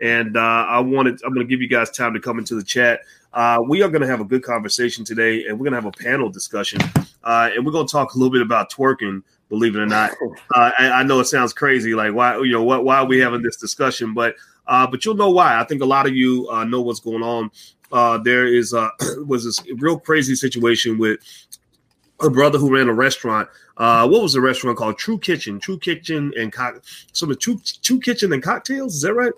and uh, I wanted I'm going to give you guys time to come into the chat. Uh, we are going to have a good conversation today, and we're going to have a panel discussion, uh, and we're going to talk a little bit about twerking. Believe it or not, uh, I, I, know it sounds crazy, like why you know what why are we having this discussion, but uh, but you'll know why. I think a lot of you uh, know what's going on. Uh, there is uh, was this real crazy situation with a brother who ran a restaurant. Uh, what was the restaurant called? True Kitchen, True Kitchen and co- some of True True Kitchen and cocktails. Is that right?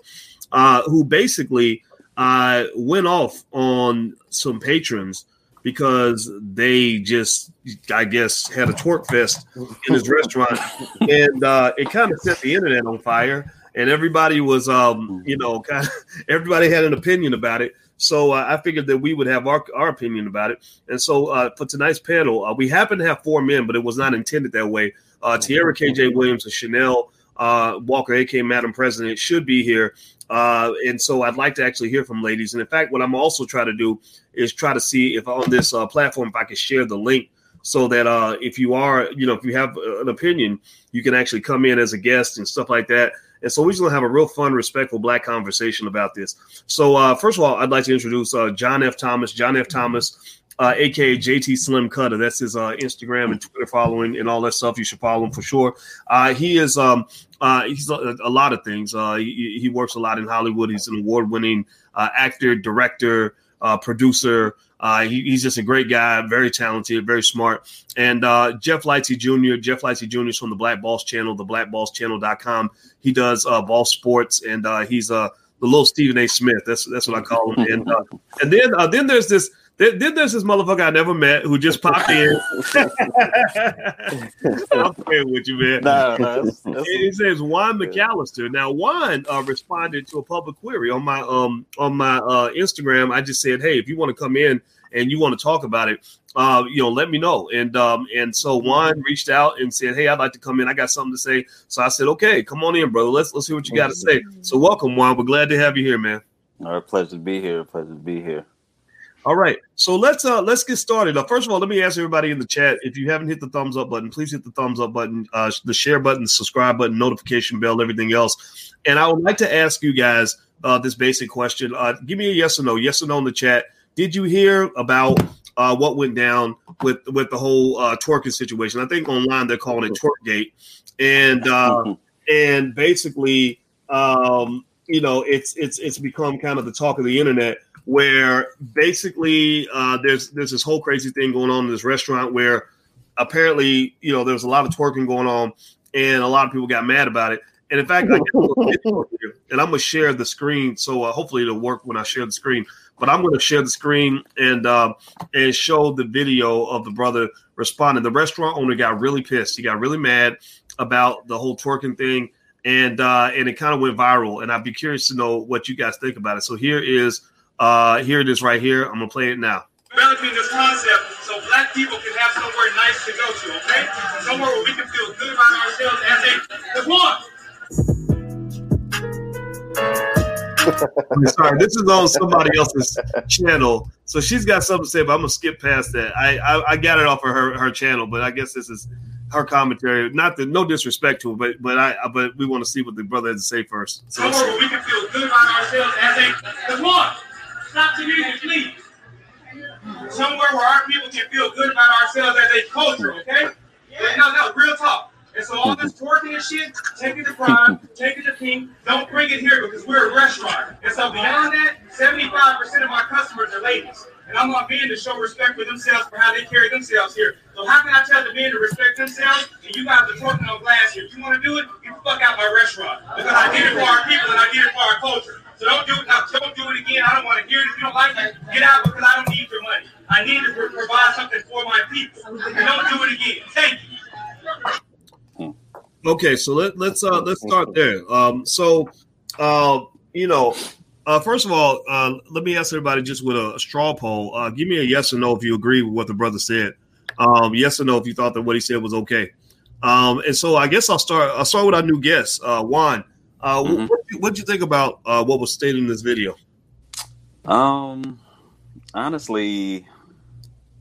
Uh, who basically uh, went off on some patrons because they just, I guess, had a twerk fest in his restaurant, and uh, it kind of set the internet on fire. And everybody was, um, you know, kind of, everybody had an opinion about it. So uh, I figured that we would have our, our opinion about it. And so uh, for tonight's panel, uh, we happen to have four men, but it was not intended that way. Uh, Tierra KJ Williams and Chanel uh, Walker, aka Madam President, should be here. Uh, and so I'd like to actually hear from ladies. And in fact, what I'm also trying to do is try to see if on this platform, if I can share the link so that uh, if you are, you know, if you have an opinion, you can actually come in as a guest and stuff like that. And so we're just going to have a real fun, respectful black conversation about this. So, uh, first of all, I'd like to introduce uh, John F. Thomas. John F. Thomas, uh, aka JT Slim Cutter. That's his uh, Instagram and Twitter following and all that stuff. You should follow him for sure. Uh, he is um, uh, he's a, a, lot of things. He, he, works a lot in Hollywood. He's an award winning actor, director, producer. Uh, he, he's just a great guy, very talented, very smart. And uh, Jeff Lightsey Jr., Jeff Lightsey Jr. is from the Black Boss Channel, the blackbosschannel.com. He does uh, ball sports, and uh, he's uh, the little Stephen A. Smith. That's that's what I call him. And uh, and then uh, then there's this then, then, there's this motherfucker I never met who just popped in. I'm playing with you, man. No, no, that's, that's it says Juan McAllister. Now, Juan uh, responded to a public query on my um on my uh, Instagram. I just said, hey, if you want to come in and you want to talk about it, uh, you know, let me know. And um, and so Juan reached out and said, Hey, I'd like to come in. I got something to say. So I said, Okay, come on in, brother. Let's let's hear what you got to say. So welcome, Juan. We're glad to have you here, man. All right, pleasure to be here. Pleasure to be here. All right, so let's uh let's get started. Uh, first of all, let me ask everybody in the chat if you haven't hit the thumbs up button, please hit the thumbs up button, uh, the share button, subscribe button, notification bell, everything else. And I would like to ask you guys uh, this basic question. Uh, give me a yes or no, yes or no in the chat. Did you hear about uh, what went down with with the whole uh, twerking situation? I think online they're calling it Twerkgate, and uh, and basically, um, you know, it's it's it's become kind of the talk of the internet where basically uh, there's there's this whole crazy thing going on in this restaurant where apparently you know there's a lot of twerking going on and a lot of people got mad about it. And in fact, I and I'm gonna share the screen, so uh, hopefully it'll work when I share the screen. But I'm gonna share the screen and uh, and show the video of the brother responding. The restaurant owner got really pissed. He got really mad about the whole twerking thing, and uh, and it kind of went viral. And I'd be curious to know what you guys think about it. So here is uh, here it is right here. I'm gonna play it now. Developing this concept so black people can have somewhere nice to go to, okay? Somewhere where we can feel good about ourselves as a as one. I'm sorry, this is on somebody else's channel, so she's got something to say, but I'm gonna skip past that. I I, I got it off of her her channel, but I guess this is her commentary. Not that no disrespect to her, but but I but we want to see what the brother has to say first. So Somewhere where we can feel good about ourselves as a as one. Stop the music, please. Somewhere where our people can feel good about ourselves as a culture, okay? Yeah. No, no, real talk. And so all this twerking and shit, take it to Prime, take it to. Don't bring it here because we're a restaurant. And so beyond that, 75% of my customers are ladies. And I want men to show respect for themselves for how they carry themselves here. So how can I tell the men to respect themselves and you guys are twerking on glass here? If you want to do it, you fuck out my restaurant. Because I did it for our people and I did it for our culture. Want to hear it. If you don't like it, get out because I don't need your money. I need to provide something for my people. And don't do it again. Thank you. Okay, so let, let's uh let's start there. Um, so uh, you know, uh, first of all, uh, let me ask everybody just with a, a straw poll. Uh, give me a yes or no if you agree with what the brother said. Um, yes or no if you thought that what he said was okay. Um, and so I guess I'll start. I'll start with our new guest, uh, Juan. Uh, mm-hmm. what did you think about uh, what was stated in this video? Um, honestly,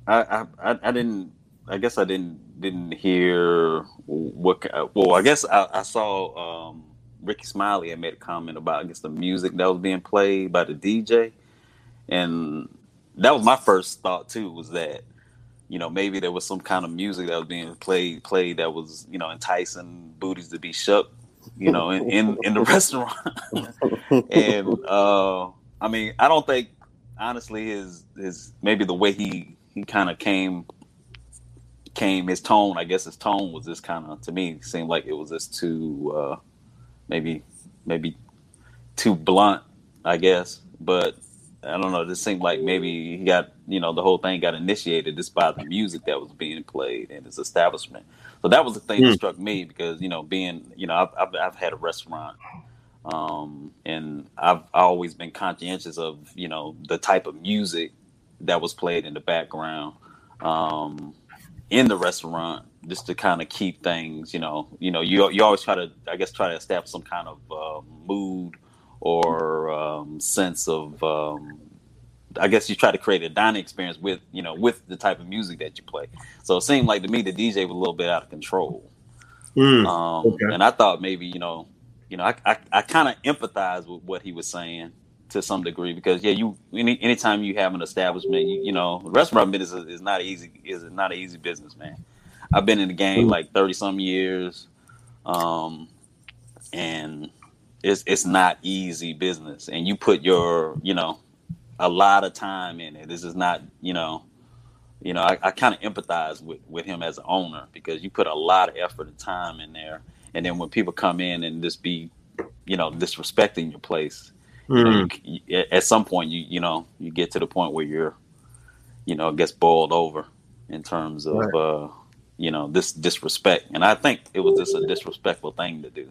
I, I I didn't. I guess I didn't didn't hear what. Well, I guess I, I saw um Rickey Smiley had made a comment about I guess the music that was being played by the DJ, and that was my first thought too. Was that you know maybe there was some kind of music that was being played played that was you know enticing booties to be shook, you know, in in, in the restaurant. and uh, I mean, I don't think honestly his his maybe the way he he kind of came came his tone i guess his tone was just kind of to me seemed like it was just too uh maybe maybe too blunt i guess but i don't know it just seemed like maybe he got you know the whole thing got initiated just by the music that was being played in his establishment so that was the thing mm. that hmm. struck me because you know being you know i've, I've, I've had a restaurant um, and I've always been conscientious of you know the type of music that was played in the background um, in the restaurant just to kind of keep things, you know, you know, you you always try to, I guess, try to establish some kind of uh, mood or um, sense of, um, I guess, you try to create a dining experience with, you know, with the type of music that you play. So it seemed like to me the DJ was a little bit out of control, mm, um, okay. and I thought maybe, you know, you know, I I, I kind of empathize with what he was saying to some degree because yeah, you any anytime you have an establishment, you, you know, restaurant business is, is not easy is not an easy business, man. I've been in the game like thirty some years, um, and it's it's not easy business, and you put your you know a lot of time in it. This is not you know. You know, I, I kind of empathize with, with him as an owner because you put a lot of effort and time in there, and then when people come in and just be, you know, disrespecting your place, Mm. know, you, mm. at some point, you you know, you get to the point where you're, you know, it gets boiled over in terms of, right. uh, you know, this disrespect. And I think it was just a disrespectful thing to do.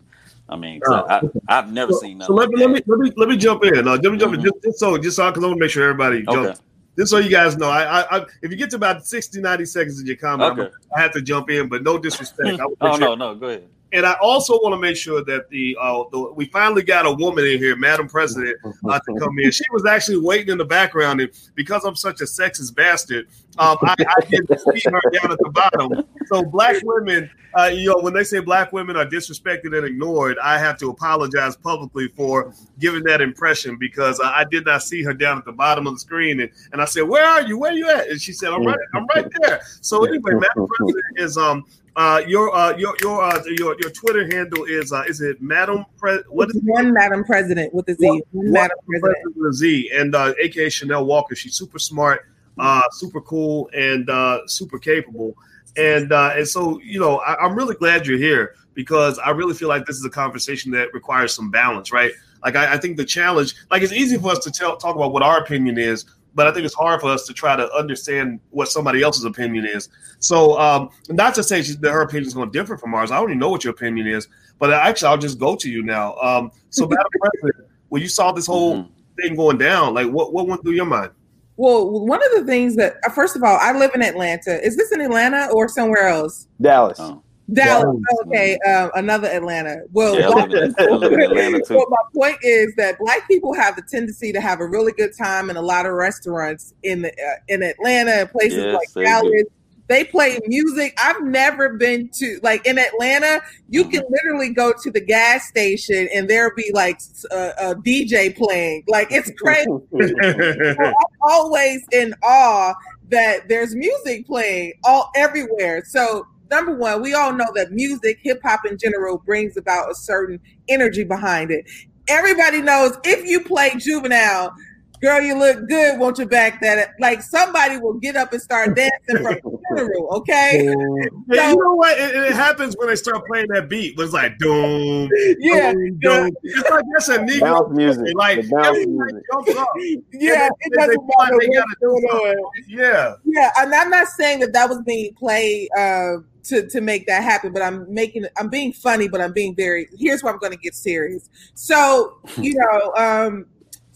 I mean, oh, I, have never so, seen. So let me, let me let me let me jump in. Uh, let me jump mm-hmm. in just, just, so just so because I want to make sure everybody jumps. Okay. Just so you guys know, I, I, I, if you get to about 60, 90 seconds in your comment, okay. I have to jump in, but no disrespect. oh no, no, go ahead. And I also want to make sure that the, uh, the we finally got a woman in here, Madam President, uh, to come in. She was actually waiting in the background, and because I'm such a sexist bastard, um, I, I didn't see her down at the bottom. So black women, uh, you know, when they say black women are disrespected and ignored, I have to apologize publicly for giving that impression because I, I did not see her down at the bottom of the screen, and, and I said, "Where are you? Where are you at?" And she said, "I'm right, I'm right there." So anyway, Madam President is um uh, your uh, your your uh, your your Twitter handle is uh, is it Madam Pre- what is one Madam President with a Z one, one Madam President with a Z and uh, AKA Chanel Walker. She's super smart, uh, super cool, and uh, super capable. And uh, and so you know I, I'm really glad you're here because I really feel like this is a conversation that requires some balance, right? Like I, I think the challenge, like it's easy for us to tell, talk about what our opinion is, but I think it's hard for us to try to understand what somebody else's opinion is. So, um, not to say that her opinion is going to differ from ours. I already know what your opinion is, but actually, I'll just go to you now. Um, so, Madam President, when you saw this whole mm-hmm. thing going down, like what what went through your mind? Well, one of the things that, uh, first of all, I live in Atlanta. Is this in Atlanta or somewhere else? Dallas. Oh. Dallas. Okay, um, another Atlanta. Well, yeah, black, Atlanta well, my point is that black people have the tendency to have a really good time in a lot of restaurants in the, uh, in Atlanta and places yes, like Dallas. Do. They play music. I've never been to like in Atlanta. You can mm-hmm. literally go to the gas station and there'll be like a, a DJ playing. Like it's crazy. I'm always in awe that there's music playing all everywhere. So number one, we all know that music, hip hop in general, brings about a certain energy behind it. Everybody knows if you play juvenile, girl, you look good. Won't you back that? Up? Like somebody will get up and start dancing from the funeral. Okay. Yeah, so, you know what? It, it, happens when they start playing that beat. It was like doom. Yeah. Doom, doom. It's like that's a Negro music. Like everybody jumps up. Yeah. it doesn't matter what's going on. Yeah. Yeah, and I'm not saying that that was being played. Uh, to, to make that happen but i'm making i'm being funny but i'm being very here's where i'm going to get serious so you know um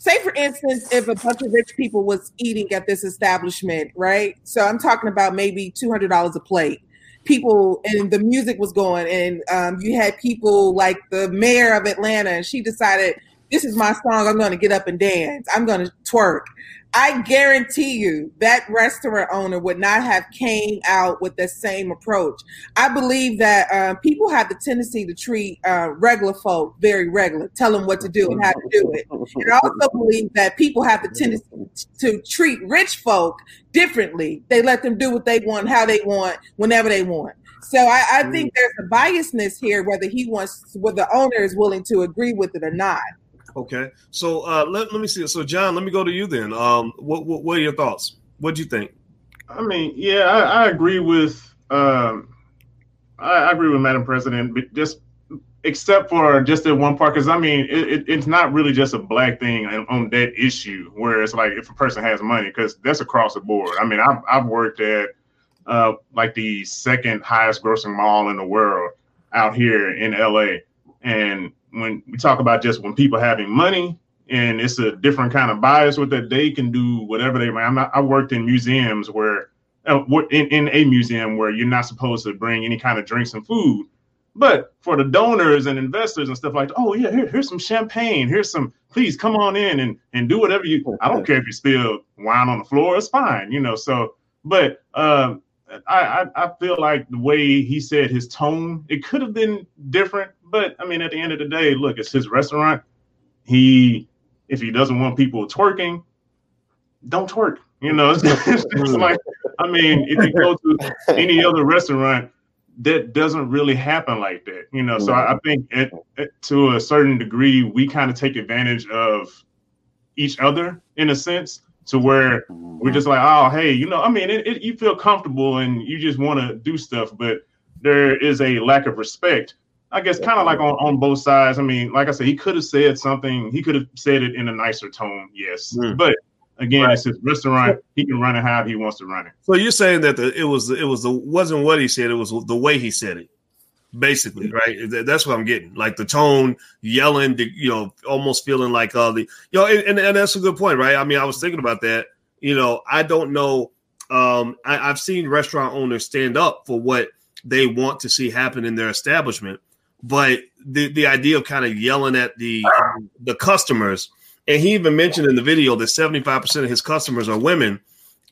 say for instance if a bunch of rich people was eating at this establishment right? So i'm talking about maybe $200 a plate. People and the music was going and um, you had people like the mayor of atlanta and she decided this is my song. I'm going to get up and dance. I'm going to twerk. I guarantee you that restaurant owner would not have came out with the same approach. I believe that uh, people have the tendency to treat uh, regular folk very regular, tell them what to do and how to do it. And I also believe that people have the tendency to treat rich folk differently. They let them do what they want, how they want, whenever they want. So I, I think there's a biasness here, whether he wants, whether the owner is willing to agree with it or not. Okay, so uh, let, let me see. So John, let me go to you then. Um, what, what, what are your thoughts? What do you think? I mean, yeah, I, I agree with um, I, I, agree with Madam President, but just except for just that one part, because I mean, it, it, it's not really just a black thing on that issue where it's like if a person has money, because that's across the board. I mean, I've I've worked at uh, like the second highest grossing mall in the world out here in LA, and when we talk about just when people having money and it's a different kind of bias with that they can do whatever they want. I worked in museums where uh, in, in a museum where you're not supposed to bring any kind of drinks and food. But for the donors and investors and stuff like, oh yeah, here, here's some champagne. Here's some. Please come on in and and do whatever you. I don't care if you spill wine on the floor. It's fine, you know. So, but I, I, I feel like the way he said his tone, it could have been different. But I mean, at the end of the day, look, it's his restaurant. He, if he doesn't want people twerking, don't twerk. You know, it's, it's mm. like, I mean, if you go to any other restaurant, that doesn't really happen like that. You know, so I, I think it, it, to a certain degree, we kind of take advantage of each other in a sense to where we're just like, oh, hey, you know, I mean, it, it, you feel comfortable and you just want to do stuff, but there is a lack of respect. I guess kind of like on, on both sides. I mean, like I said, he could have said something. He could have said it in a nicer tone, yes. Mm. But again, right. it's his restaurant. He can run it how he wants to run it. So you're saying that the, it was it was the wasn't what he said. It was the way he said it basically, right? That's what I'm getting. Like the tone, yelling, you know, almost feeling like all the, you know, and, and, that's a good point, right? I mean, I was thinking about that. You know, I don't know. Um, I, I've seen restaurant owners stand up for what they want to see happen in their establishment, but the the idea of kind of yelling at the the customers, and he even mentioned in the video that 75 percent of his customers are women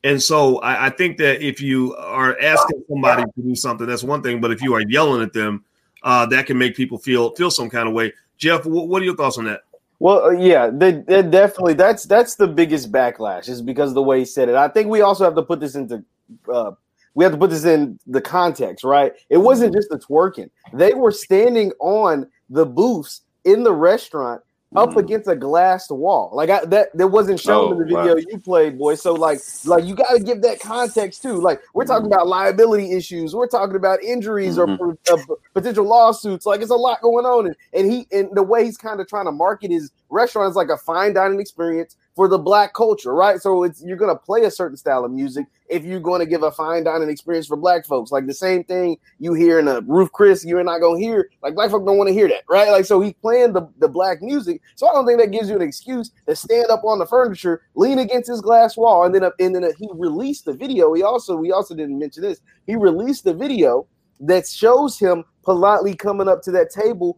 and so I, I, think that if you are asking somebody to do something, that's one thing. But if you are yelling at them, uh, that can make people feel feel some kind of way. Jeff, what, what are your thoughts on that? Well, uh, yeah, they, they definitely that's that's the biggest backlash is because of the way he said it. I think we also have to put this into uh, we have to put this in the context, right? It wasn't just the twerking; they were standing on the booths in the restaurant up mm. against a glass wall. Like I, that that wasn't shown oh, in the video wow. you played, boy. So like like you got to give that context too. Like we're talking mm. about liability issues, we're talking about injuries mm-hmm. or uh, potential lawsuits. Like it's a lot going on, and, and he and the way he's kind of trying to market his restaurant is like a fine dining experience for the black culture, right? So it's you're gonna play a certain style of music if you're to give a fine dining experience for black folks. Like the same thing you hear in a Ruth Chris, you're not gonna hear. Like black folks don't want to hear that, right? Like so he's playing the, the black music. So I don't think that gives you an excuse to stand up on the furniture, lean against his glass wall, and then up and then he released the video. He also we also didn't mention this. He released the video that shows him politely coming up to that table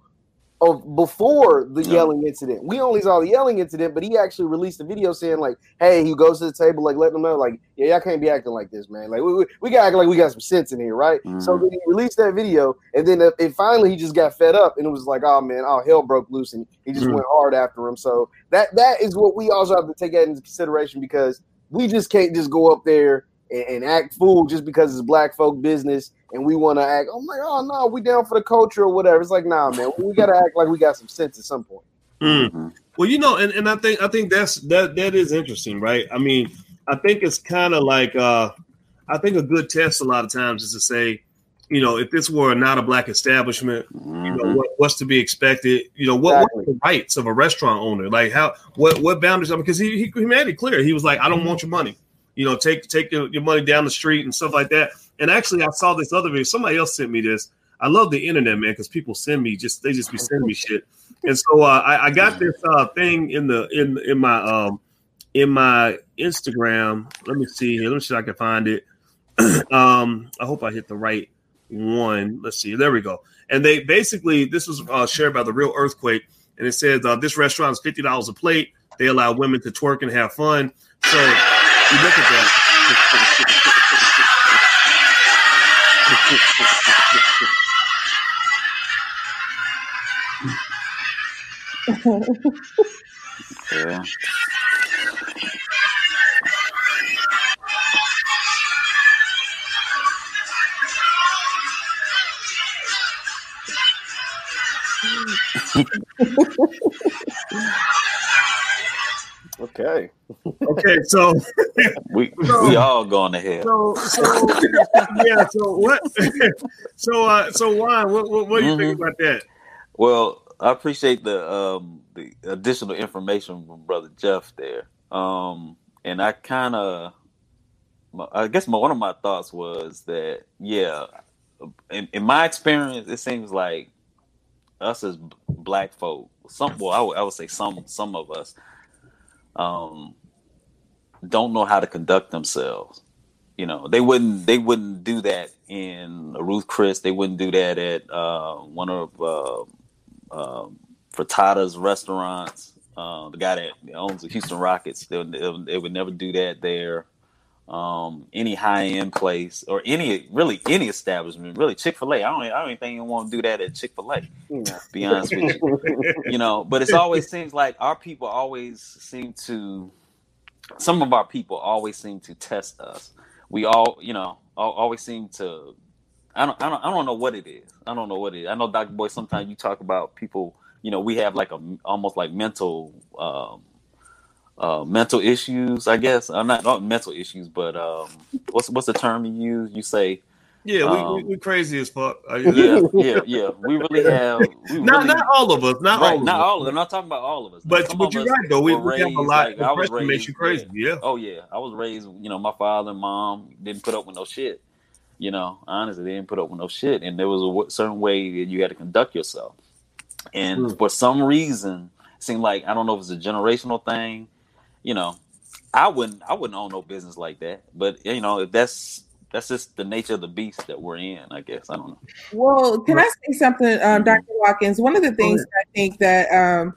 of before the yelling incident. We only saw the yelling incident, but he actually released a video saying like, "Hey, he goes to the table, like letting them know, like, yeah, y'all can't be acting like this, man. Like, we, we, we got act like we got some sense in here, right?" Mm-hmm. So then he released that video, and then it, it, finally he just got fed up, and it was like, "Oh man, oh hell broke loose," and he just mm-hmm. went hard after him. So that that is what we also have to take that into consideration because we just can't just go up there and, and act fool just because it's black folk business and we want to act, I'm like, oh no, we down for the culture or whatever. It's like, nah, man, we got to act like we got some sense at some point. Mm-hmm. Well, you know, and, and I think I think that's that that is interesting, right? I mean, I think it's kind of like uh I think a good test a lot of times is to say, you know, if this were not a black establishment, mm-hmm. you know, mm-hmm. what, what's to be expected? You know, what, exactly. what are the rights of a restaurant owner? Like how what what boundaries? I mean, because he, he he made it clear. He was like, I don't want your money. You know, take take your, your money down the street and stuff like that. And actually, I saw this other video. Somebody else sent me this. I love the internet, man, because people send me just they just be sending me shit. And so uh, I, I, got this uh, thing in the in in my um in my Instagram. Let me see here. Let me see if I can find it. um, I hope I hit the right one. Let's see. There we go. And they basically this was uh, shared by the real earthquake, and it says uh, this restaurant is fifty dollars a plate. They allow women to twerk and have fun. So you look at that. yeah. okay. Okay, so we so, we all going to hell. So, so yeah. So what? so uh, so why? What, what, what do you mm-hmm. think about that? Well, I appreciate the um the additional information from brother Jeff there. Um, and I kind of, I guess my one of my thoughts was that yeah, in, in my experience, it seems like us as black folk, some well, I would, I would say some some of us, um, don't know how to conduct themselves. You know, they wouldn't they wouldn't do that in Ruth Chris. They wouldn't do that at uh, one of uh, uh, Fertitta's restaurants. Uh, the guy that owns the Houston Rockets, they, they would never do that there um, any high end place or any really any establishment. Really, Chick Fil A. I don't I don't even think you want to do that at Chick Fil A. Be honest with you, you know. But it always seems like our people always seem to. Some of our people always seem to test us. We all, you know, always seem to. I don't, I don't, I don't know what it is. I don't know what it is. I know, Doctor Boyce. Sometimes you talk about people. You know, we have like a almost like mental um, uh, mental issues. I guess I'm not not mental issues, but um, what's what's the term you use? You say. Yeah, um, we, we, we crazy as fuck. yeah, yeah, yeah. We really have. We not not all of us. Not right, all. Of not us. all of them. I'm not talking about all of us. But but you're right though. We, we have a lot. Like, I was raised, makes you crazy. Yeah. yeah. Oh yeah, I was raised. You know, my father and mom didn't put up with no shit. You know, honestly, they didn't put up with no shit, and there was a certain way that you had to conduct yourself. And mm. for some reason, it seemed like I don't know if it's a generational thing you know, I wouldn't I wouldn't own no business like that. But you know, if that's that's just the nature of the beast that we're in, I guess. I don't know. Well, can I say something, um, Dr. Watkins? One of the things I think that um,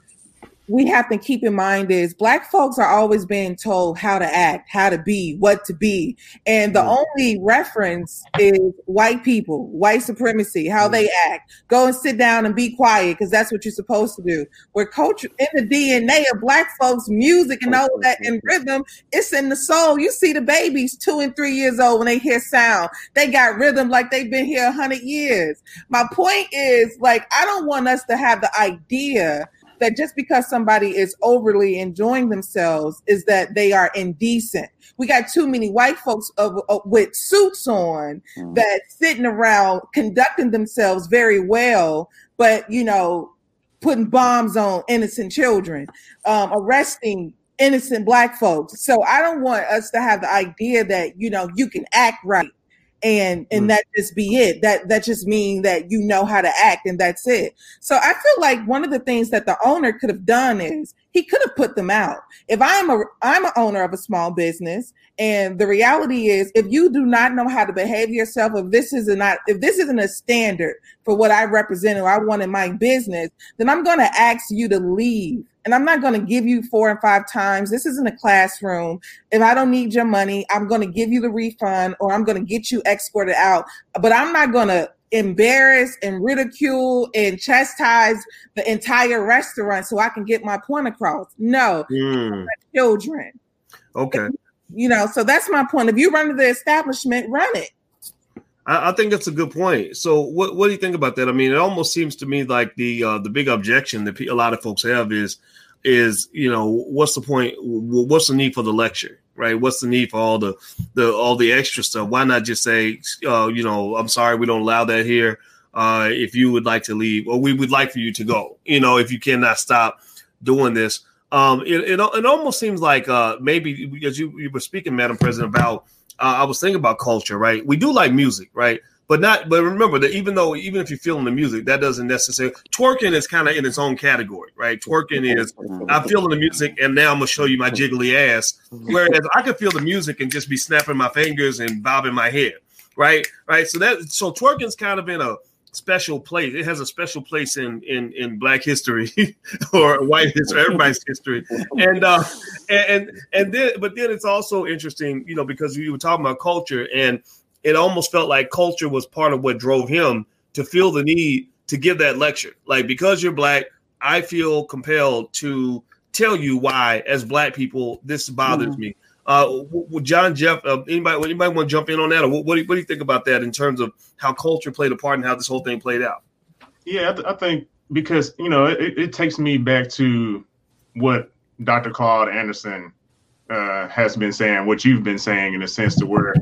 we have to keep in mind is black folks are always being told how to act, how to be, what to be. And the mm. only reference is white people, white supremacy, how mm. they act. Go and sit down and be quiet because that's what you're supposed to do. We're culture in the DNA of black folks, music and all that and rhythm, it's in the soul. You see the babies two and three years old when they hear sound. They got rhythm like they've been here a hundred years. My point is like I don't want us to have the idea that just because somebody is overly enjoying themselves is that they are indecent. We got too many white folks of, of with suits on mm-hmm. that sitting around conducting themselves very well, but you know, putting bombs on innocent children, um, arresting innocent black folks. So I don't want us to have the idea that you know you can act right and and mm. that just be it that that just mean that you know how to act and that's it so i feel like one of the things that the owner could have done is he could have put them out if i'm a i'm an owner of a small business and the reality is if you do not know how to behave yourself if this is not if this isn't a standard for what i represent or i want in my business then i'm going to ask you to leave and I'm not going to give you four and five times. This isn't a classroom. If I don't need your money, I'm going to give you the refund or I'm going to get you escorted out. But I'm not going to embarrass and ridicule and chastise the entire restaurant so I can get my point across. No, mm. children. Okay. You know, so that's my point. If you run the establishment, run it. I, I, think that's a good point. So, what what do you think about that? I mean, it almost seems to me like the uh, the big objection that a lot of folks have is is you know what's the point? What's the need for the lecture? Right? What's the need for all the the all the extra stuff? Why not just say, uh, you know, I'm sorry, we don't allow that here. Uh, if you would like to leave, or we would like for you to go. You know, if you cannot stop doing this. Um, it, it, it almost seems like uh, maybe because you, you were speaking, Madam President, about uh, I was thinking about culture, right? We do like music, right? But not, but remember that even though, even if you're feeling the music, that doesn't necessarily twerking is kind of in its own category, right? Twerking is I'm feeling the music, and now I'm gonna show you my jiggly ass. Whereas I could feel the music and just be snapping my fingers and bobbing my head, right? Right. So that so twerking's kind of in a special place. It has a special place in in in Black history or white history, everybody's history. And uh, and and then, but then it's also interesting, you know, because you were talking about culture, and it almost felt like culture was part of what drove him to feel the need to give that lecture. Like because you're black, I feel compelled to tell you why, as black people, this bothers mm-hmm. me. Uh, John Jeff, uh, anybody, anybody want to jump in on that, or what, what, do you, what do you think about that in terms of how culture played a part and how this whole thing played out? Yeah, I, th- I think because you know it, it, takes me back to what Dr. Claude Anderson uh, has been saying, what you've been saying, in a sense to where,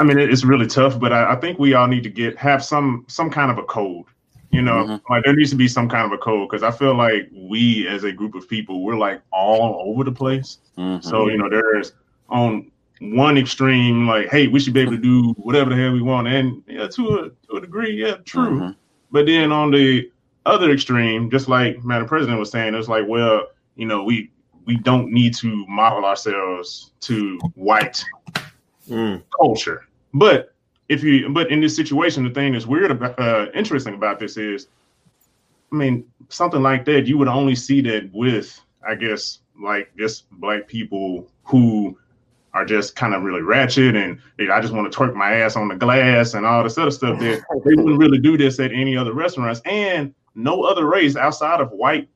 I mean, it's really tough, but I, I think we all need to get have some some kind of a code you know, mm-hmm. like there needs to be some kind of a code because I feel like we as a group of people, we're like all over the place. Mm-hmm. So, you know, there's on one extreme, like, hey, we should be able to do whatever the hell we want. And yeah, to a, to a degree, yeah, true. Mm-hmm. But then on the other extreme, just like Madam President was saying, it's like, well, you know, we we don't need to model ourselves to white mm. culture. But if you but in this situation the thing that's weird about uh, interesting about this is i mean something like that you would only see that with i guess like just black people who are just kind of really ratchet and they, i just want to twerk my ass on the glass and all this other stuff that they wouldn't really do this at any other restaurants. And no other race outside of white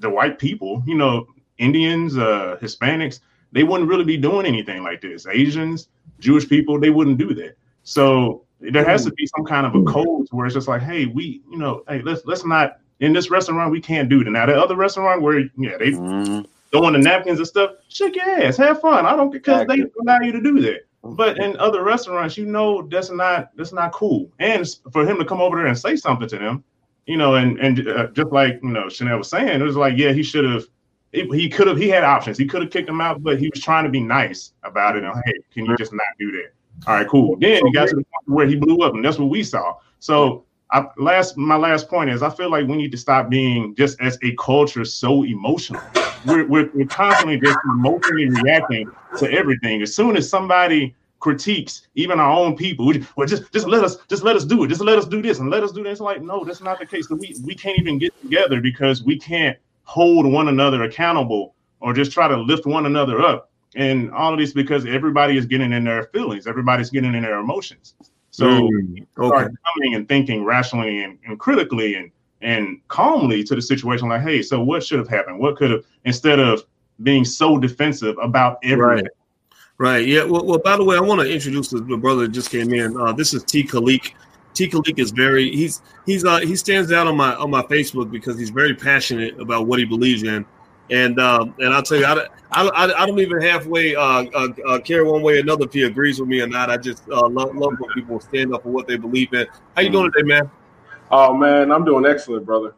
the white people you know indians uh hispanics they wouldn't really be doing anything like this asians jewish people they wouldn't do that so there has to be some kind of a code where it's just like, hey, we, you know, hey, let's let's not in this restaurant we can't do that. Now the other restaurant where yeah they mm-hmm. throwing the napkins and stuff, shake your ass, have fun. I don't because they allow you to do that. But in other restaurants, you know that's not that's not cool. And for him to come over there and say something to them, you know, and and uh, just like you know Chanel was saying, it was like yeah, he should have. He could have. He had options. He could have kicked him out, but he was trying to be nice about it. And hey, can you just not do that? All right, cool. Then he got to the point where he blew up, and that's what we saw. So I, last my last point is I feel like we need to stop being just as a culture so emotional. We're, we're, we're constantly just emotionally reacting to everything. As soon as somebody critiques even our own people, we, well, just just let us just let us do it. Just let us do this and let us do this. Like, no, that's not the case. We we can't even get together because we can't hold one another accountable or just try to lift one another up and all of this because everybody is getting in their feelings, everybody's getting in their emotions. So mm, okay. start coming and thinking rationally and, and critically and and calmly to the situation like, hey, so what should have happened? What could have instead of being so defensive about everything. Right. Right. Yeah. Well, well, by the way, I want to introduce the brother that just came in. Uh, this is T. Khalik. T. Khalik is very he's he's uh, he stands out on my on my Facebook because he's very passionate about what he believes in. And um, and I'll tell you, I, I, I don't even halfway uh, uh, uh, care one way or another if he agrees with me or not. I just uh, love, love when people stand up for what they believe in. How you doing today, man? Oh man, I'm doing excellent, brother.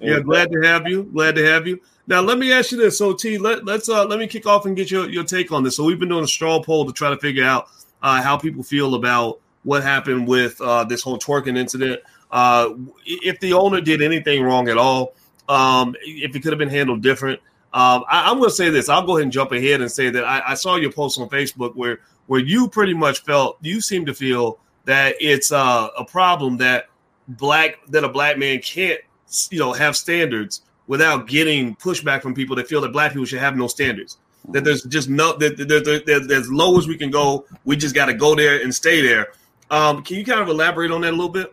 And yeah, glad to have you. Glad to have you. Now let me ask you this. So T, let, let's uh, let me kick off and get your, your take on this. So we've been doing a straw poll to try to figure out uh, how people feel about what happened with uh, this whole twerking incident. Uh, if the owner did anything wrong at all, um, if it could have been handled different. Um, I, am going to say this. I'll go ahead and jump ahead and say that I, I, saw your post on Facebook where where you pretty much felt you seem to feel that it's uh, a problem that black that a black man can't you know have standards without getting pushback from people that feel that black people should have no standards. That there's just no that, that, that, as low as we can go. We just got to go there and stay there. Um, can you kind of elaborate on that a little bit?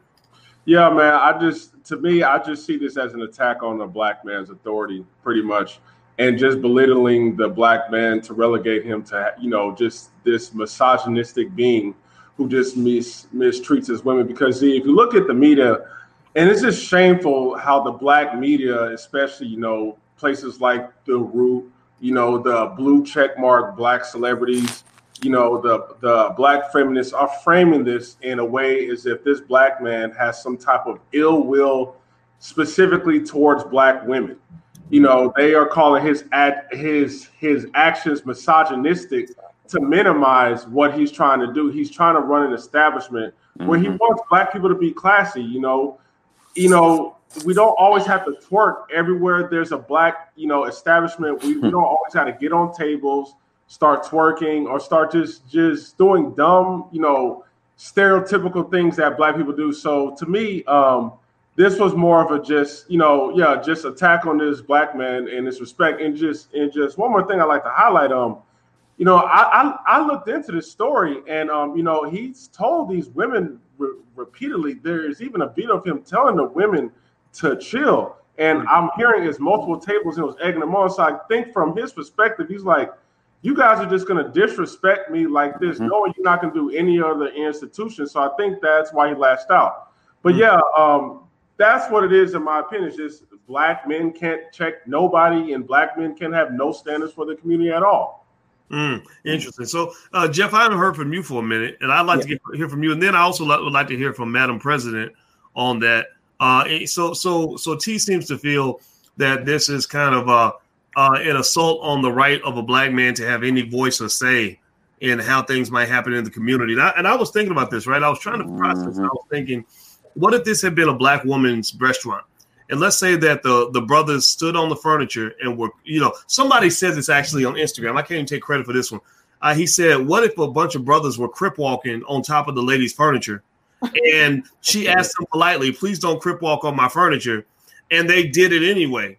Yeah, man. I just to me, I just see this as an attack on the black man's authority, pretty much, and just belittling the black man to relegate him to you know just this misogynistic being who just mis- mistreats his women. Because see, if you look at the media, and it's just shameful how the black media, especially you know places like the Root, you know the blue check mark black celebrities you know the the black feminists are framing this in a way as if this black man has some type of ill will specifically towards black women. You know they are calling his ad, his his actions misogynistic to minimize what he's trying to do. He's trying to run an establishment mm-hmm. where he mm-hmm. wants black people to be classy you know. You know we don't always have to twerk everywhere there's a black you know establishment. We, we don't always have to get on tables start twerking or start just just doing dumb, you know, stereotypical things that black people do. So to me, um, this was more of a just you know yeah just attack on this black man and his respect and just and just one more thing I like to highlight um you know I I, I looked into this story and um you know he's told these women re- repeatedly there's even a video of him telling the women to chill and. I'm hearing his multiple tables and was egging them on so I think from his perspective he's like you guys are just going to disrespect me like this, mm-hmm. knowing you're not going to do any other institution. So I think that's why he lashed out. But mm-hmm. yeah, um, that's what it is in my opinion. It's just black men can't check nobody, and black men can have no standards for the community at all. Mm, interesting. So, uh, Jeff, I haven't heard from you for a minute, and I'd like yeah. to get, hear from you. And then I also like, would like to hear from Madam President on that. Uh, so, so, so T seems to feel that this is kind of a, uh, an assault on the right of a black man to have any voice or say in how things might happen in the community. And I, and I was thinking about this, right? I was trying to process. Mm-hmm. I was thinking – what if this had been a black woman's restaurant? And let's say that the the brothers stood on the furniture and were, you know, somebody said this actually on Instagram. I can't even take credit for this one. Uh, he said, "What if a bunch of brothers were crip walking on top of the lady's furniture?" And she asked them politely, "Please don't crip walk on my furniture," and they did it anyway.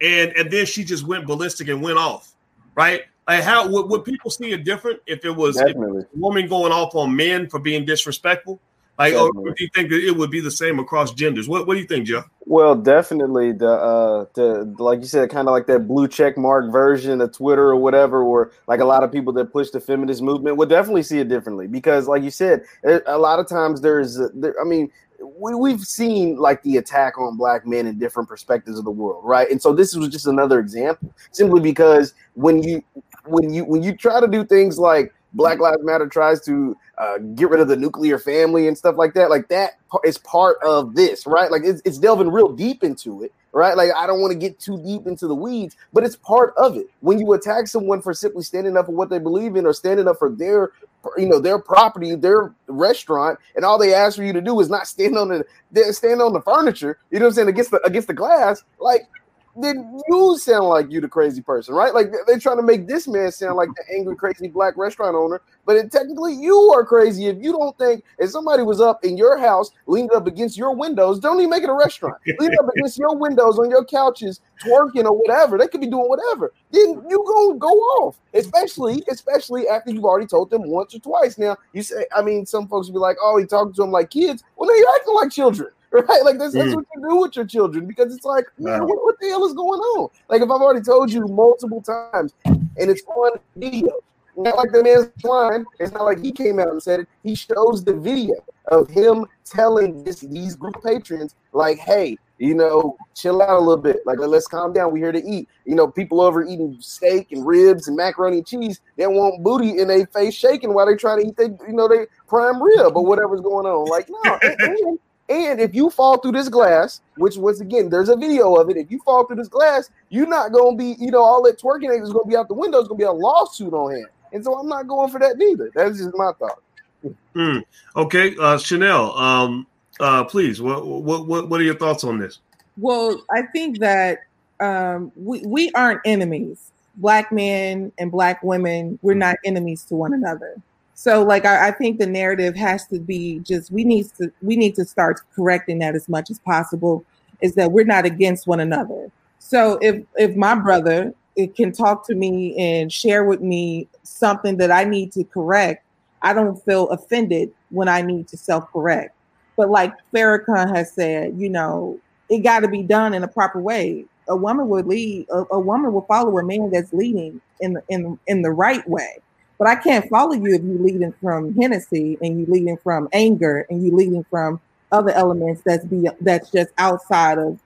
And and then she just went ballistic and went off. Right? Like how would, would people see it different if it was, if a woman going off on men for being disrespectful? Like, or do you think that it would be the same across genders? What What do you think, Joe? Well, definitely the uh the like you said, kind of like that blue check mark version of Twitter or whatever, or like a lot of people that push the feminist movement would definitely see it differently because, like you said, a lot of times there's, there, I mean, we, we've seen like the attack on black men in different perspectives of the world, right? And so this was just another example, simply because when you when you when you try to do things like Black Lives Matter tries to uh, get rid of the nuclear family and stuff like that. Like that is part of this, right? Like it's, it's delving real deep into it, right? Like I don't want to get too deep into the weeds, but it's part of it. When you attack someone for simply standing up for what they believe in or standing up for their, you know, their property, their restaurant, and all they ask for you to do is not stand on the stand on the furniture, you know what I'm saying, against the against the glass, like then you sound like you the crazy person, right? Like they're trying to make this man sound like the angry, crazy black restaurant owner, but it, technically you are crazy if you don't think if somebody was up in your house, leaned up against your windows, don't even make it a restaurant, leaned up against your windows on your couches, twerking or whatever. They could be doing whatever. Then you gonna go off, especially especially after you've already told them once or twice. Now you say, I mean, some folks will be like, "Oh, he talking to them like kids." Well, no, you're acting like children. right? Like that's, that's mm. what you do with your children because it's like, man, what, what, the hell is going on? Like if I've already told you multiple times, and it's on video. Not like the man's line. It's not like he came out and said it. He shows the video of him telling this, these group patrons, like, hey, you know, chill out a little bit. Like, let's calm down. We're here to eat. You know, people over eating steak and ribs and macaroni and cheese, they want booty in their face shaking while they try to eat they, you know, they prime rib or whatever's going on. Like, no, and, and if you fall through this glass, which once again, there's a video of it. If you fall through this glass, you're not gonna be, you know, all that twerking is gonna be out the window. It's gonna be a lawsuit on hand. And so I'm not going for that neither. That's just my thought. Mm. Okay, uh, Chanel, um, uh, please, what, what what what are your thoughts on this? Well, I think that um, we we aren't enemies. Black men and black women, we're not enemies to one another. So like I, I, think the narrative has to be just we need to we need to start correcting that as much as possible is that we're not against one another. So if if my brother it can talk to me and share with me something that I need to correct, I don't feel offended when I need to self-correct. But like Farrakhan has said, you know, it got to be done in a proper way. A woman would lead, a, a woman will follow a man that's leading in the in in the right way but I can't follow you if you're leading from Hennessy and you're leading from anger and you're leading from other elements that's be that's just outside of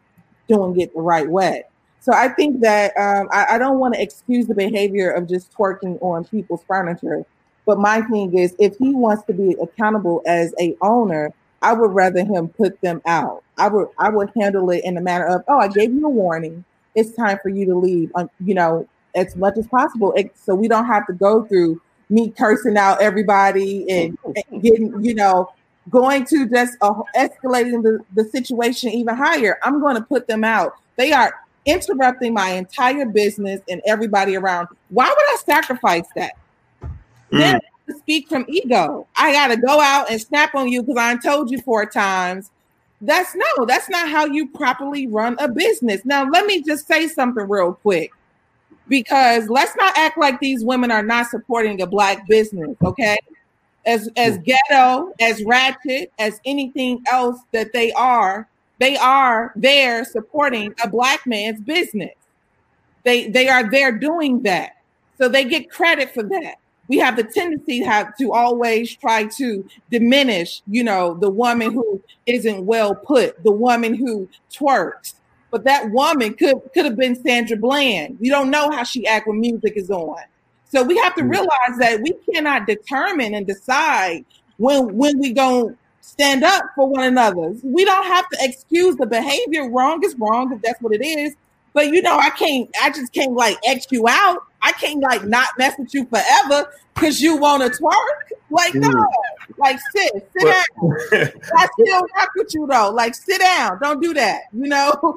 doing it the right way. So I think that um, I, I don't want to excuse the behavior of just twerking on people's furniture. But my thing is, if he wants to be accountable as a owner, I would rather him put them out. I would I would handle it in the manner of, oh, I gave you a warning. It's time for you to leave. Um, you know, as much as possible, so we don't have to go through me cursing out everybody and, and getting, you know, going to just uh, escalating the, the situation even higher. I'm going to put them out. They are interrupting my entire business and everybody around. Why would I sacrifice that? Mm. Then to speak from ego. I got to go out and snap on you because I told you four times. That's no, that's not how you properly run a business. Now, let me just say something real quick because let's not act like these women are not supporting a black business, okay? As as ghetto, as ratchet, as anything else that they are, they are there supporting a black man's business. They they are there doing that. So they get credit for that. We have the tendency to have to always try to diminish, you know, the woman who isn't well put, the woman who twerks. But that woman could could have been Sandra Bland. You don't know how she act when music is on. So we have to mm. realize that we cannot determine and decide when when we go stand up for one another. We don't have to excuse the behavior. Wrong is wrong if that's what it is. But you know, I can't. I just can't like X you out. I can't like not mess with you forever because you want to twerk. Like no, mm. like sit, sit down. I still rock with you though. Like sit down. Don't do that. You know.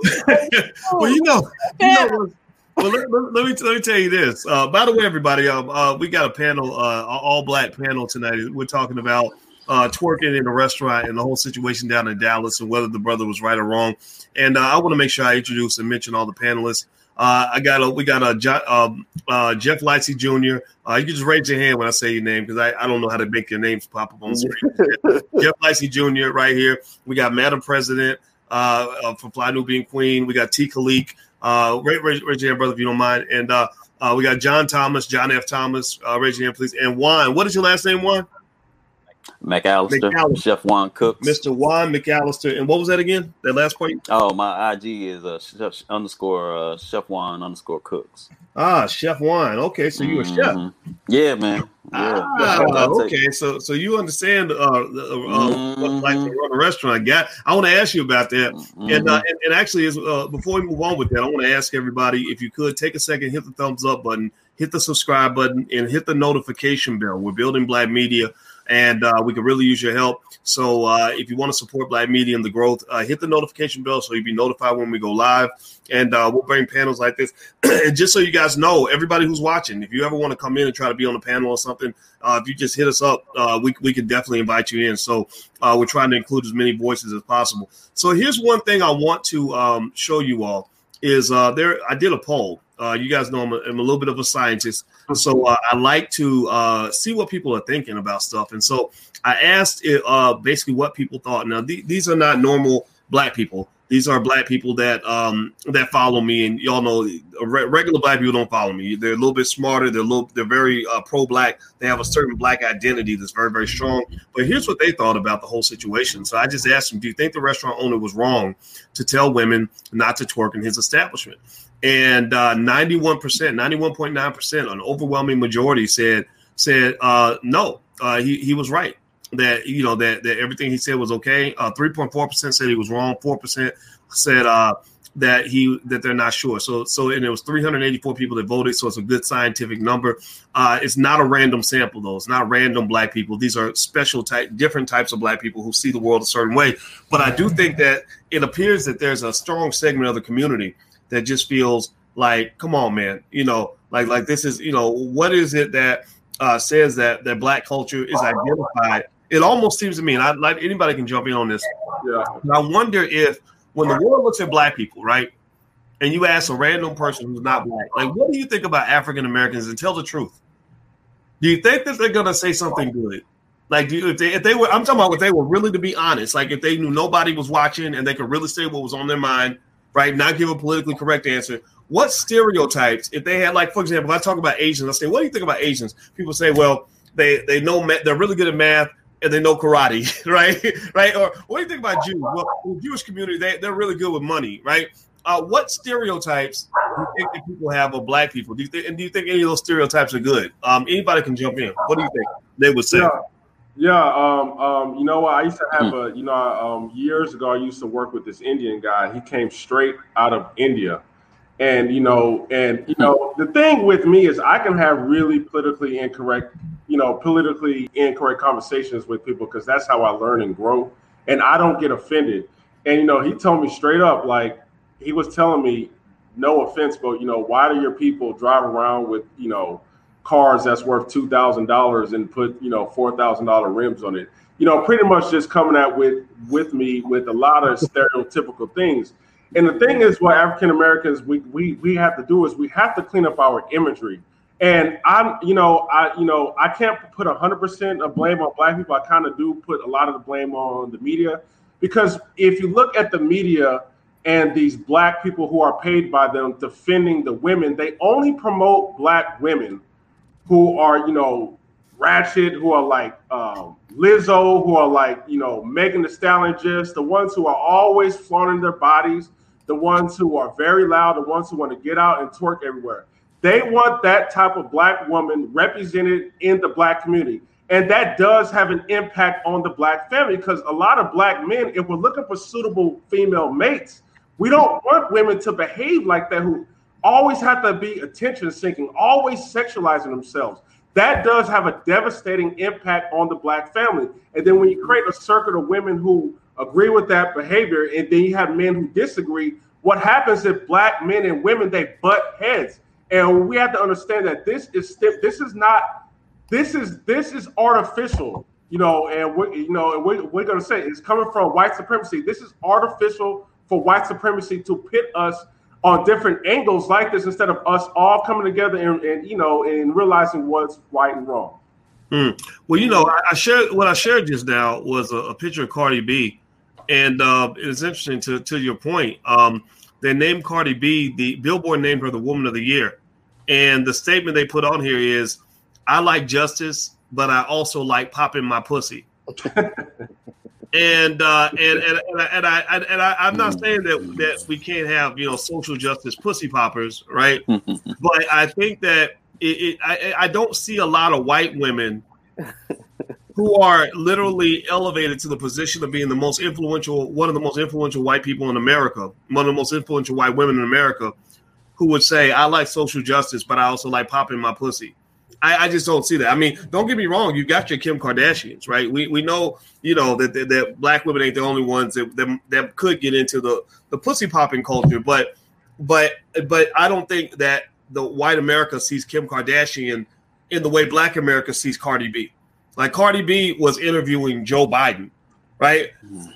well, you know. You know well, let, let, let, me let me tell you this. Uh, by the way, everybody, um, uh, we got a panel, uh, all black panel tonight. We're talking about uh, twerking in a restaurant and the whole situation down in Dallas and whether the brother was right or wrong. And uh, I want to make sure I introduce and mention all the panelists. Uh, I got a we got a um, uh, Jeff Lightsey Jr. Uh, you can just raise your hand when I say your name because I, I don't know how to make your names pop up on the screen. Jeff Lightsey Jr. right here. We got Madam President uh, uh, from Fly Nubian Queen. We got T. Khalik. Uh, raise, raise, raise, your hand, brother, if you don't mind. And uh, uh, we got John Thomas, John F. Thomas. Uh, raise your hand, please. And Juan. What is your last name, Juan? McAllister, McAllister, Chef Juan Cooks, Mr. Juan McAllister, and what was that again? That last point? Oh, my IG is uh, chef underscore uh, Chef Juan underscore Cooks. Ah, Chef Juan. Okay, so you a chef? Mm-hmm. Yeah, man. Yeah. Ah, okay. So, so you understand uh, uh, mm-hmm. what like to run a restaurant? Got. I want to ask you about that. Mm-hmm. And, uh, and, and actually, is uh, before we move on with that, I want to ask everybody if you could take a second, hit the thumbs up button, hit the subscribe button, and hit the notification bell. We're building Black Media and uh, we could really use your help. So uh, if you want to support Black Media and the growth, uh, hit the notification bell so you'll be notified when we go live. And uh, we'll bring panels like this. and just so you guys know, everybody who's watching, if you ever want to come in and try to be on a panel or something, uh, if you just hit us up, uh, we we can definitely invite you in. So we're trying to include as many voices as possible. So here's one thing I want to um, show you all is there. I did a poll. You guys know I'm a, I'm a little bit of a scientist. So uh, I like to uh, see what people are thinking about stuff. And so I asked uh, basically what people thought. Now, th- these are not normal black people. These are black people that um, that follow me, and y'all know regular black people don't follow me. They're a little bit smarter. They're a little, they're very uh, pro-black. They have a certain black identity that's very, very strong. But here's what they thought about the whole situation. So I just asked them, "Do you think the restaurant owner was wrong to tell women not to twerk in his establishment?" And uh, 91%, 91.9%, an overwhelming majority said said uh, no, uh, he, he was right. That you know that, that everything he said was okay. Uh, 3.4% said he was wrong. 4% said uh, that he that they're not sure. So so and it was 384 people that voted. So it's a good scientific number. Uh, it's not a random sample though. It's not random black people. These are special type, different types of black people who see the world a certain way. But I do think that it appears that there's a strong segment of the community that just feels like, come on, man, you know, like like this is, you know, what is it that uh, says that that black culture is identified? It almost seems to me, and I like anybody can jump in on this. Yeah. I wonder if when the world looks at black people, right, and you ask a random person who's not black, like, what do you think about African Americans, and tell the truth. Do you think that they're gonna say something good? Like, do you, if they if they were, I'm talking about if they were really to be honest, like if they knew nobody was watching and they could really say what was on their mind, right? Not give a politically correct answer. What stereotypes, if they had, like, for example, I talk about Asians, I say, what do you think about Asians? People say, well, they they know they're really good at math and they know karate, right? right? Or what do you think about Jews? Well, the Jewish community, they, they're really good with money, right? Uh, what stereotypes do you think that people have of black people? Do you think, and do you think any of those stereotypes are good? Um, anybody can jump in. What do you think they would say? Yeah, um, um, you know what? I used to have hmm. a, you know, um, years ago, I used to work with this Indian guy. He came straight out of India, and you know, and you know, the thing with me is I can have really politically incorrect, you know, politically incorrect conversations with people because that's how I learn and grow, and I don't get offended. And you know, he told me straight up, like he was telling me, no offense, but you know, why do your people drive around with, you know, cars that's worth two thousand dollars and put you know four thousand dollar rims on it. You know, pretty much just coming out with with me with a lot of stereotypical things. And the thing is, what African Americans we, we we have to do is we have to clean up our imagery. And I'm, you know, I, you know, I can't put hundred percent of blame on black people. I kind of do put a lot of the blame on the media because if you look at the media and these black people who are paid by them defending the women, they only promote black women who are, you know, ratchet, who are like um, Lizzo, who are like, you know, Megan the Stallion, just the ones who are always flaunting their bodies, the ones who are very loud, the ones who want to get out and twerk everywhere. They want that type of black woman represented in the black community. And that does have an impact on the black family because a lot of black men, if we're looking for suitable female mates, we don't want women to behave like that who always have to be attention seeking, always sexualizing themselves. That does have a devastating impact on the black family. And then when you create a circuit of women who agree with that behavior, and then you have men who disagree, what happens if black men and women they butt heads? And we have to understand that this is this is not this is this is artificial, you know, and we you know, and we, we're gonna say it's coming from white supremacy. This is artificial for white supremacy to pit us on different angles like this instead of us all coming together and, and you know and realizing what's right and wrong. Hmm. Well, you know, I, I, shared what I shared just now was a, a picture of Cardi B, and uh, it's interesting to to your point. Um, they named Cardi B the Billboard named her the Woman of the Year, and the statement they put on here is, "I like justice, but I also like popping my pussy." and uh, and and and I, and, I, and I, am not saying that that we can't have you know social justice pussy poppers, right? but I think that it, it, I, I don't see a lot of white women who are literally elevated to the position of being the most influential, one of the most influential white people in America, one of the most influential white women in America, who would say, "I like social justice, but I also like popping my pussy." I, I, just don't see that. I mean, don't get me wrong. You got your Kim Kardashians, right? We we know, you know, that, that, that black women ain't the only ones that, that, that could get into the the pussy popping culture, but but but I don't think that the white America sees Kim Kardashian in the way Black America sees Cardi B. Like Cardi B was interviewing Joe Biden, right?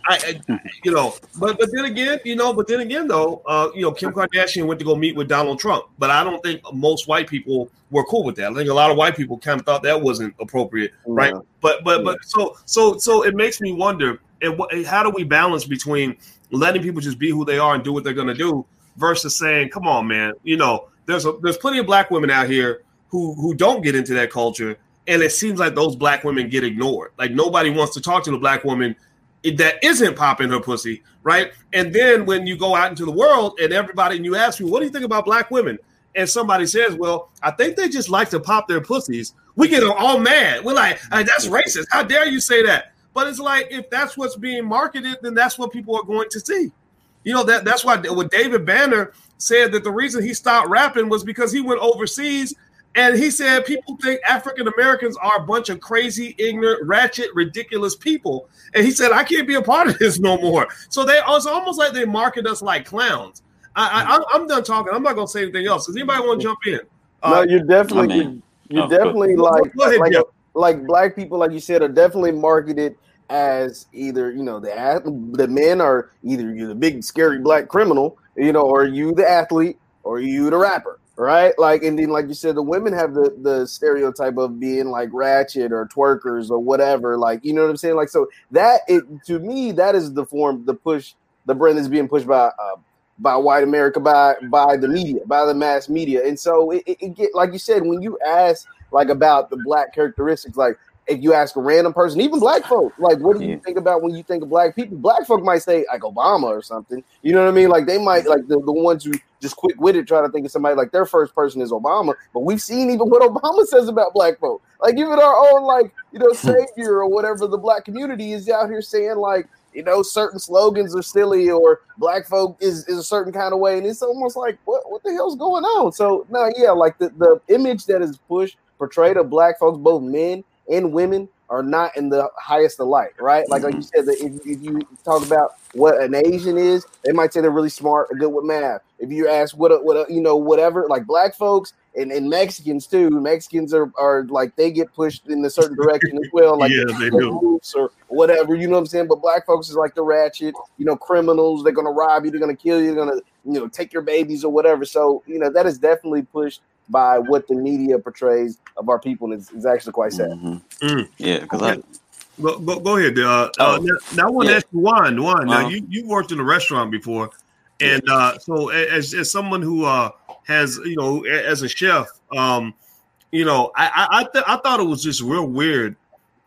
I, I, you know, but but then again, you know, but then again, though, uh, you know, Kim Kardashian went to go meet with Donald Trump, but I don't think most white people were cool with that. I think a lot of white people kind of thought that wasn't appropriate, right? Yeah. But but but so so so it makes me wonder, and how do we balance between letting people just be who they are and do what they're going to do versus saying, "Come on, man, you know, there's a, there's plenty of black women out here who who don't get into that culture." And it seems like those black women get ignored. Like nobody wants to talk to the black woman that isn't popping her pussy, right? And then when you go out into the world and everybody and you ask me, what do you think about black women? And somebody says, well, I think they just like to pop their pussies. We get all mad. We're like, hey, that's racist. How dare you say that? But it's like if that's what's being marketed, then that's what people are going to see. You know that that's why when David Banner said that the reason he stopped rapping was because he went overseas and he said people think African Americans are a bunch of crazy, ignorant, ratchet, ridiculous people. And he said, I can't be a part of this no more. So they it's almost like they market us like clowns. I, I am done talking. I'm not gonna say anything else. Does anybody want to jump in? Uh, no, you're definitely you're, you're oh, definitely go, like go ahead, like, like black people, like you said, are definitely marketed as either you know the the men are either you're the big scary black criminal, you know, or you the athlete, or you the rapper right? Like, and then, like you said, the women have the the stereotype of being like ratchet or twerkers or whatever. Like, you know what I'm saying? Like, so that it to me, that is the form, the push, the brand is being pushed by uh, by white America, by by the media, by the mass media, and so it, it, it get like you said when you ask like about the black characteristics, like if you ask a random person, even black folk, like, what do you think about when you think of black people? Black folk might say like Obama or something. You know what I mean? Like they might like the, the ones who just quick witted try to think of somebody like their first person is Obama. But we've seen even what Obama says about black folk. Like even our own like you know hmm. savior or whatever the black community is out here saying like you know certain slogans are silly or black folk is, is a certain kind of way and it's almost like what what the hell's going on so no yeah like the, the image that is pushed portrayed of black folks both men and women are not in the highest of light, right? Like, like you said, that if, if you talk about what an Asian is, they might say they're really smart or good with math. If you ask what a, what a, you know whatever, like black folks and, and Mexicans too. Mexicans are, are like they get pushed in a certain direction as well, like yeah, they do. or whatever. You know what I'm saying? But black folks is like the ratchet, you know, criminals. They're gonna rob you. They're gonna kill you. They're gonna you know take your babies or whatever. So you know that is definitely pushed by what the media portrays of our people, is, it's, it's actually quite sad. Mm-hmm. Mm. Yeah, because I. Go, go, go ahead. Uh, uh oh, uh, now, now, I want to yeah. ask you, one. Juan, uh-huh. now you you worked in a restaurant before, and uh, so as as someone who uh, has you know as a chef, um, you know, I I th- I thought it was just real weird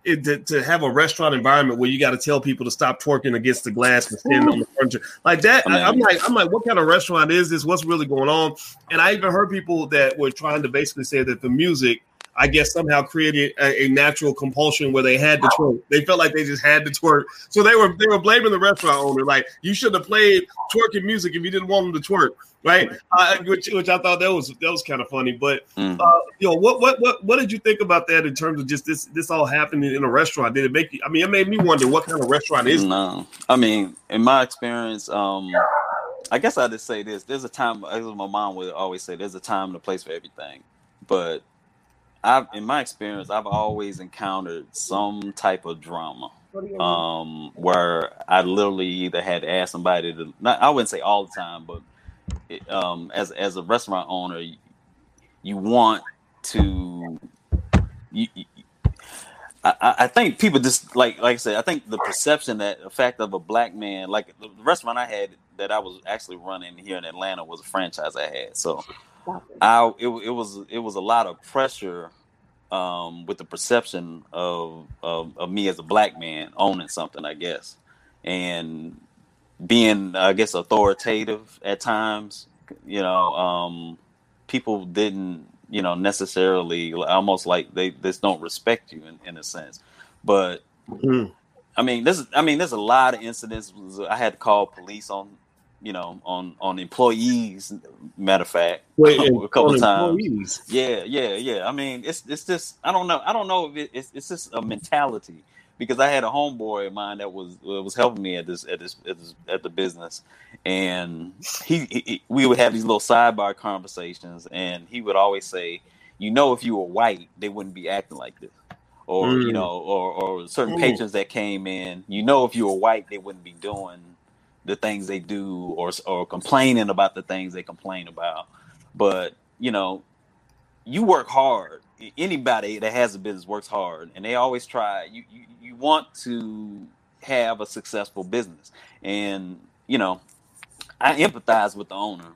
it, to, to, have a restaurant environment where you got to tell people to stop twerking against the glass and stand on the furniture like that. I am like, I'm like, what kind of restaurant is this? What's really going on? And I even heard people that were trying to basically say that the music I guess somehow created a, a, natural compulsion where they had to twerk. They felt like they just had to twerk, so they were they were blaming the restaurant owner, like you should have played twerking music if you didn't want them to twerk, right? Uh, which, which I thought that was that was kind of funny. But mm. uh, you know, what what what what did you think about that in terms of just this this all happening in a restaurant? Did it make you? I mean, it made me wonder what kind of restaurant is. No, I mean, in my experience, um, I guess I just say this: there's a time, as my mom would always say, there's a time and a place for everything, but I've in my experience, I've always encountered some type of drama. Um, where I literally either had to ask somebody to not I wouldn't say all the time, but it, um, as as a restaurant owner, you, you want to you, you I, I, think people just like like I said, I think the perception that the fact of a black man, like the restaurant I had that I was actually running here in Atlanta was a franchise I had. So I it, it was it was a lot of pressure um, with the perception of, of, of me as a black man owning something, I guess, and being I guess authoritative at times. You know, um, people didn't you know necessarily almost like they just don't respect you in, in a sense, but. Mm-hmm. I mean, this. I mean, there's a lot of incidents. I had to call police on you know, on on employees. Matter of fact, Wait, a couple times. Employees. Yeah, yeah, yeah. I mean, it's it's just I don't know. I don't know if it, it's it's just a mentality because I had a homeboy of mine that was uh, was helping me at this at this at, this, at the business, and he, he, we would have these little sidebar conversations, and he would always say, "You know, if you were white, they wouldn't be acting like this." Or mm. you know, or, or certain mm. patrons that came in, you know, if you were white, they wouldn't be doing the things they do or or complaining about the things they complain about. But you know, you work hard. Anybody that has a business works hard, and they always try. You you, you want to have a successful business, and you know, I empathize with the owner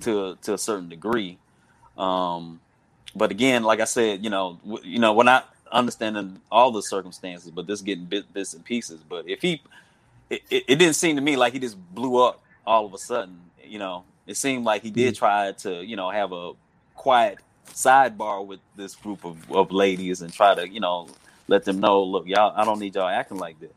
to to a certain degree. Um, but again, like I said, you know, w- you know, we're not understanding all the circumstances, but this getting bit, bits and pieces. But if he it, it, didn't seem to me like he just blew up all of a sudden. You know, it seemed like he did mm-hmm. try to, you know, have a quiet sidebar with this group of, of ladies and try to, you know, let them know, look, y'all, I don't need y'all acting like this.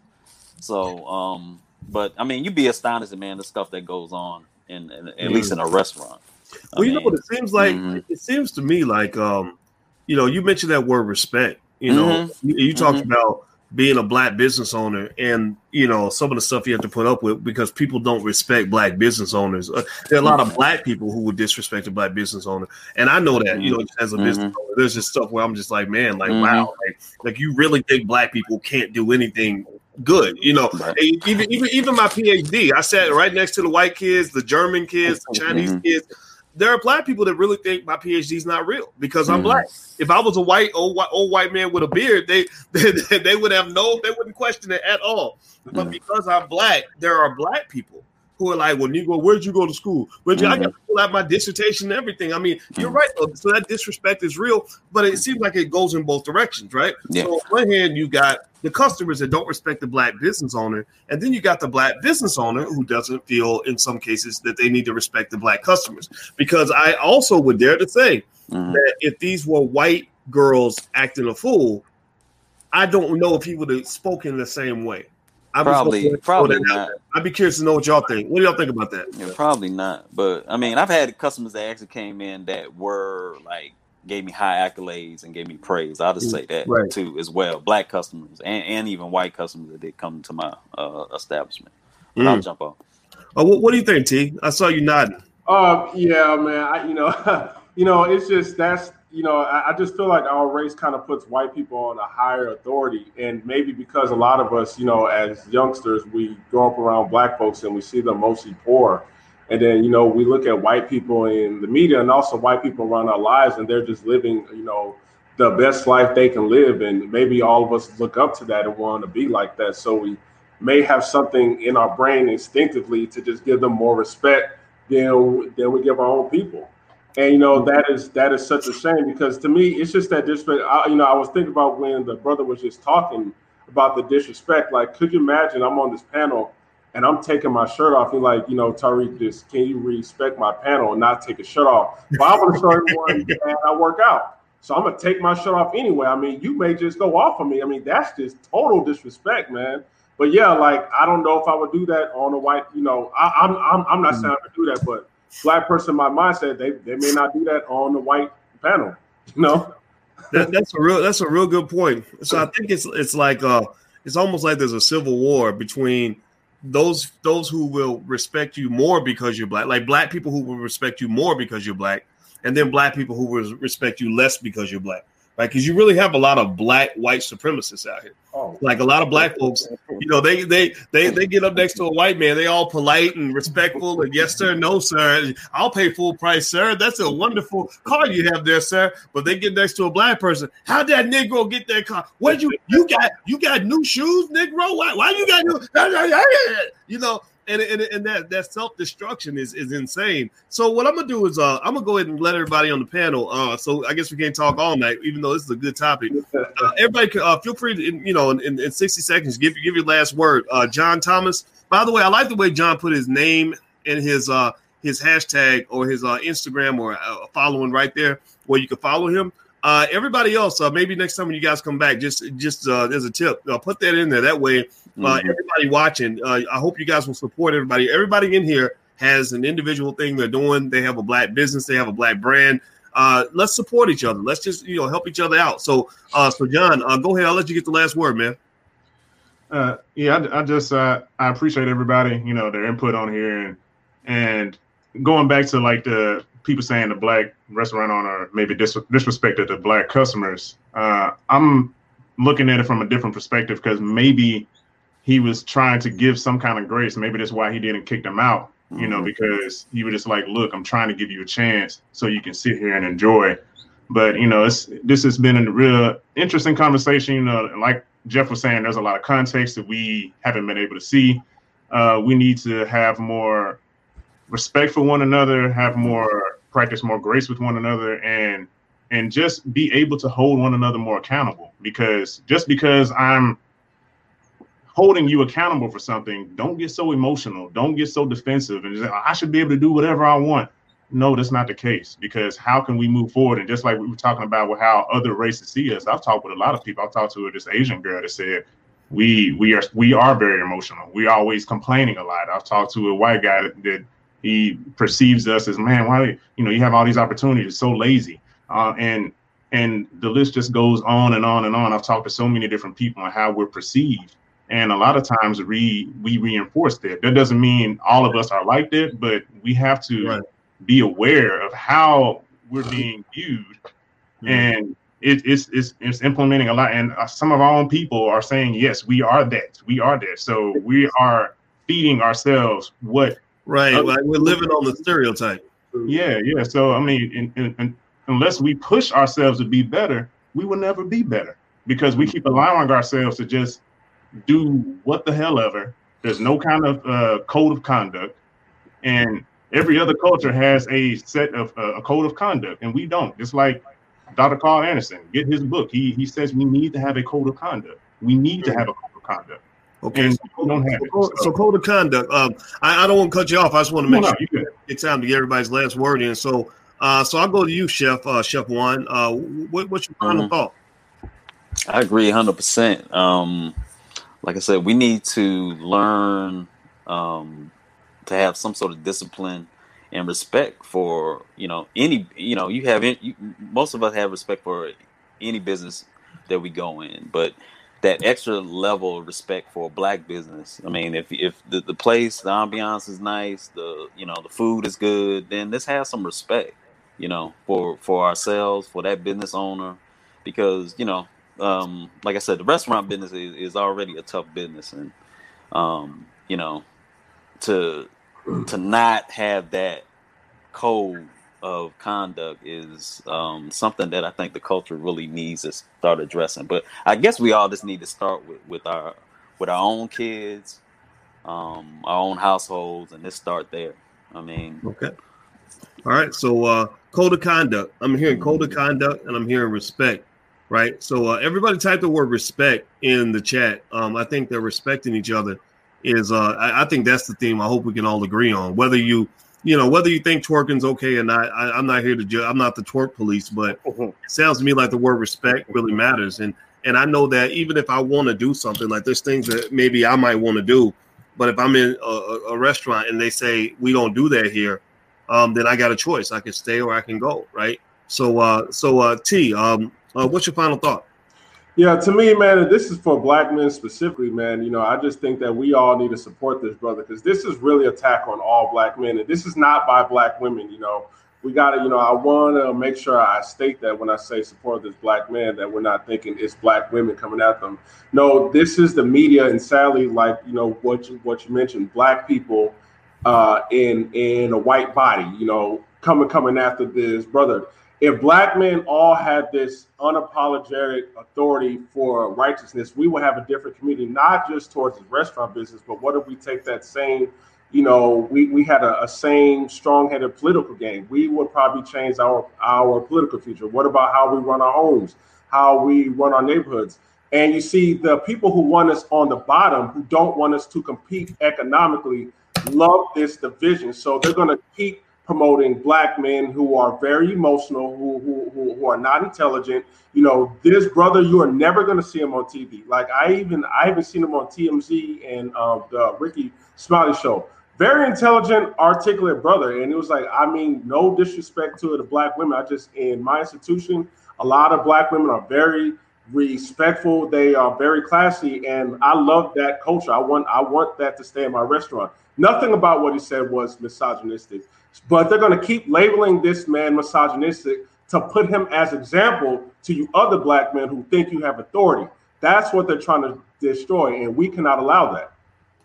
So, um, but I mean, you'd be astonished, man, the stuff that goes on in, in at mm-hmm. least in a restaurant. I well, you know what it seems like? Mm-hmm. It seems to me like, um, you know, you mentioned that word respect. You know, mm-hmm. you, you talked mm-hmm. about being a black business owner and you know some of the stuff you have to put up with because people don't respect black business owners uh, there are a lot of black people who would disrespect a black business owner and i know that you know as a mm-hmm. business owner there's just stuff where i'm just like man like mm-hmm. wow like, like you really think black people can't do anything good you know even, even even my phd i sat right next to the white kids the german kids the chinese mm-hmm. kids there are black people that really think my PhD is not real because I'm mm. black. If I was a white old white old white man with a beard, they they, they would have no, they wouldn't question it at all. But mm. because I'm black, there are black people who are like, "Well, Negro, where'd you go to school? Where'd you?" Mm-hmm. I got to pull out my dissertation and everything. I mean, you're mm. right. Though. So that disrespect is real, but it seems like it goes in both directions, right? Yeah. So on one hand, you got the customers that don't respect the black business owner, and then you got the black business owner who doesn't feel, in some cases, that they need to respect the black customers. Because I also would dare to say mm-hmm. that if these were white girls acting a fool, I don't know if he would have spoken the same way. I'm probably, probably not. I'd be curious to know what y'all think. What do y'all think about that? Yeah, probably not. But I mean, I've had customers that actually came in that were like gave me high accolades and gave me praise. I'll just say that right. too as well. Black customers and, and even white customers that did come to my uh, establishment. Mm. I'll jump off. Oh, what, what, do you think, T? I saw you nodding. Uh, yeah, man. I, you know, you know, it's just that's you know, I, I, just feel like our race kind of puts white people on a higher authority, and maybe because a lot of us, you know, as youngsters, we grow up around black folks and we see them mostly poor, and then you know we look at white people in the media and also white people around our lives, and they're just living, you know, the best life they can live, and maybe all of us look up to that and want to be like that, so we may have something in our brain instinctively to just give them more respect than than we give our own people and you know that is that is such a shame because to me it's just that disrespect. I, you know, I was thinking about when the brother was just talking about the disrespect. Like, could you imagine? I'm on this panel and I'm taking my shirt off. And like, you know, Tariq, just can you respect my panel and not take a shirt off? But I want to show everyone that I work out. So I'm gonna take my shirt off anyway. I mean, you may just go off on me. I mean, that's just total disrespect, man. But yeah, like I don't know if I would do that on a white. You know, I, I'm I'm I'm not saying I would do that, but black person my mindset, they they may not do that on the white panel. Know, that, that's a real that's a real good point. So I think it's it's like uh it's almost like there's a civil war between those those who will respect you more because you're black, like black people who will respect you more because you're black, and then black people who will respect you less because you're black right? Because you really have a lot of black white supremacists out here. Oh. Like a lot of black folks, you know, they they they they get up next to a white man, they all polite and respectful, and yes sir, no sir, I'll pay full price, sir. That's a wonderful car you have there, sir. But they get next to a black person. How'd that Negro get that car? What you you got? You got new shoes, Negro? Why why you got new? You know, and, and, and that that self destruction is is insane. So what I'm gonna do is uh I'm gonna go ahead and let everybody on the panel. Uh, so I guess we can't talk all night, even though this is a good topic. Uh, everybody, uh, feel free to you know in, in, in 60 seconds give give your last word. Uh, John Thomas. By the way, I like the way John put his name and his uh his hashtag or his uh, Instagram or uh, following right there where you can follow him. Uh, everybody else, uh, maybe next time when you guys come back, just just uh, there's a tip. Uh, put that in there. That way, uh, mm-hmm. everybody watching, uh, I hope you guys will support everybody. Everybody in here has an individual thing they're doing. They have a black business. They have a black brand. Uh, let's support each other. Let's just you know help each other out. So, uh, so John, uh, go ahead. I'll let you get the last word, man. Uh, yeah, I, I just uh, I appreciate everybody, you know, their input on here and and going back to like the people saying the black restaurant owner maybe dis- disrespected the black customers. Uh, I'm looking at it from a different perspective because maybe he was trying to give some kind of grace. Maybe that's why he didn't kick them out, you mm-hmm. know, because he was just like, look, I'm trying to give you a chance so you can sit here and enjoy. But you know, it's this has been a real interesting conversation. You know, like Jeff was saying, there's a lot of context that we haven't been able to see. Uh, we need to have more respect for one another, have more practice more grace with one another and and just be able to hold one another more accountable. Because just because i'm holding you accountable for something don't get so emotional don't get so defensive and say, i should be able to do whatever i want. No that's not the case. Because how can we move forward? And just like we were talking about with how other races see us i've talked with a lot of people. I've talked to this asian girl that said we we are we are very emotional. We always complaining a lot. I've talked to a white guy that, that he perceives us as man why you know you have all these opportunities so lazy. Uh, and and the list just goes on and on and on. I've talked to so many different people on how we're perceived. And a lot of times we we reinforce that. That doesn't mean all of us are like that but we have to right. be aware of how we're being viewed. Mm-hmm. and it, it's, it's it's implementing a lot. And uh, some of our own people are saying yes we are that. We are that. So we are feeding ourselves what Right. Like we're living on the stereotype. Yeah, yeah. So I mean, in, in, in, unless we push ourselves to be better, we will never be better because we keep allowing ourselves to just do what the hell ever. There's no kind of uh, code of conduct, and every other culture has a set of uh, a code of conduct, and we don't. Just like Dr. Claud Anderson, get his book. He he says we need to have a code of conduct. We need to have a code of conduct. Okay, so, so, so, code of conduct. Um, I, I, don't want to cut you off. I just want to make no, sure no, it's time to get everybody's last word in. So, uh, so I'll go to you, Chef uh, Chef Juan. Uh, what, what's your final mm-hmm. thought? I agree, hundred um, percent. Like I said, we need to learn um, to have some sort of discipline and respect for you know any you know you have you, most of us have respect for any business that we go in, but that extra level of respect for a black business. I mean, if if the, the place, the ambiance is nice, the you know the food is good, then let's have some respect. you know, for for ourselves, for that business owner, because you know, um, like I said, the restaurant business is, is already a tough business, and um, you know, to to not have that code of conduct is um, something that I think the culture really needs to start addressing. But I guess we all just need to start with, with our with our own kids, um, our own households, and just start there. I mean, okay. All right. So uh, code of conduct. I'm hearing code of conduct, and I'm hearing respect. Right. So uh, everybody type the word respect in the chat. Um, I think they're respecting each other. Is uh, I, I think that's the theme. I hope we can all agree on whether you you know, whether you think twerking's okay or not, I, am not here to judge. I'm not the twerk police, but mm-hmm. it sounds to me like the word respect really matters. And and I know that even if I want to do something, like there's things that maybe I might want to do, but if I'm in a, a, restaurant and they say we don't do that here, um, then I got a choice. I can stay or I can go, right? So, uh, so uh, T, um, uh, what's your final thought? Yeah, to me, man, this is for black men specifically, man. You know, I just think that we all need to support this brother because this is really attack on all black men, and this is not by black women. You know, we got to, you know, I want to make sure I state that when I say support this black man, that we're not thinking it's black women coming at them. No, this is the media, and sadly, like you know what you what you mentioned, black people uh, in in a white body, you know, coming coming after this brother if black men all had this unapologetic authority for righteousness, we would have a different community, not just towards the restaurant business, but what if we take that same, you know, we, we had a, a same strong-headed political game. We would probably change our our political future. What about how we run our homes, how we run our neighborhoods? And you see the people who want us on the bottom, who don't want us to compete economically, love this division. So they're going to keep promoting black men who are very emotional, who, who, who, are not intelligent. You know, this brother, you are never going to see him on TV. Like I even I haven't seen him on TMZ and uh, the Rickey Smiley show. Very intelligent, articulate brother, and it was like I mean, no disrespect to the black women. I just in my institution, a lot of black women are very respectful. They are very classy, and I love that culture. I want I want that to stay in my restaurant. Nothing about what he said was misogynistic. But they're going to keep labeling this man misogynistic to put him as example to you other black men who think you have authority. That's what they're trying to destroy, and we cannot allow that.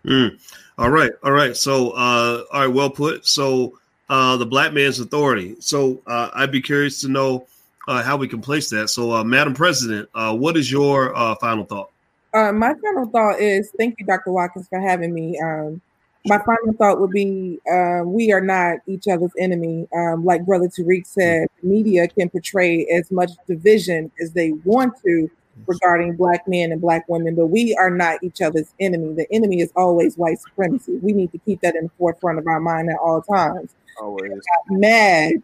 Mm. All right, all right. So, uh, all right, well put. So, uh, the black man's authority. So, uh, I'd be curious to know uh, how we can place that. So, uh, Madam President, uh, what is your uh, final thought? Uh, my final thought is thank you, Dr. Watkins, for having me. Um, my final thought would be um, we are not each other's enemy. Um, like Brother Tariq said, media can portray as much division as they want to regarding black men and black women, but we are not each other's enemy. The enemy is always white supremacy. We need to keep that in the forefront of our mind at all times. Always mad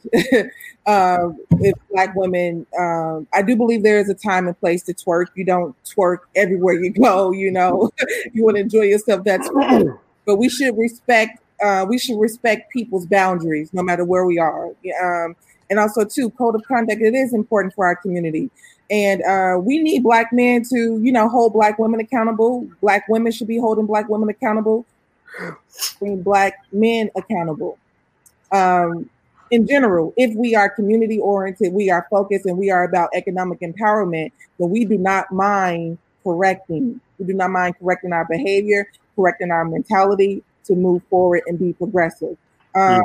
uh, if black women. Um, I do believe there is a time and place to twerk. You don't twerk everywhere you go. You know, you want to enjoy yourself. That's but we should respect uh, we should respect people's boundaries no matter where we are. Um, and also too code of conduct it is important for our community. And uh, we need black men to you know hold black women accountable. Black women should be holding black women accountable. Black men accountable. Um, in general if we are community oriented we are focused and we are about economic empowerment then we do not mind correcting we do not mind correcting our behavior correcting our mentality to move forward and be progressive. Um, mm.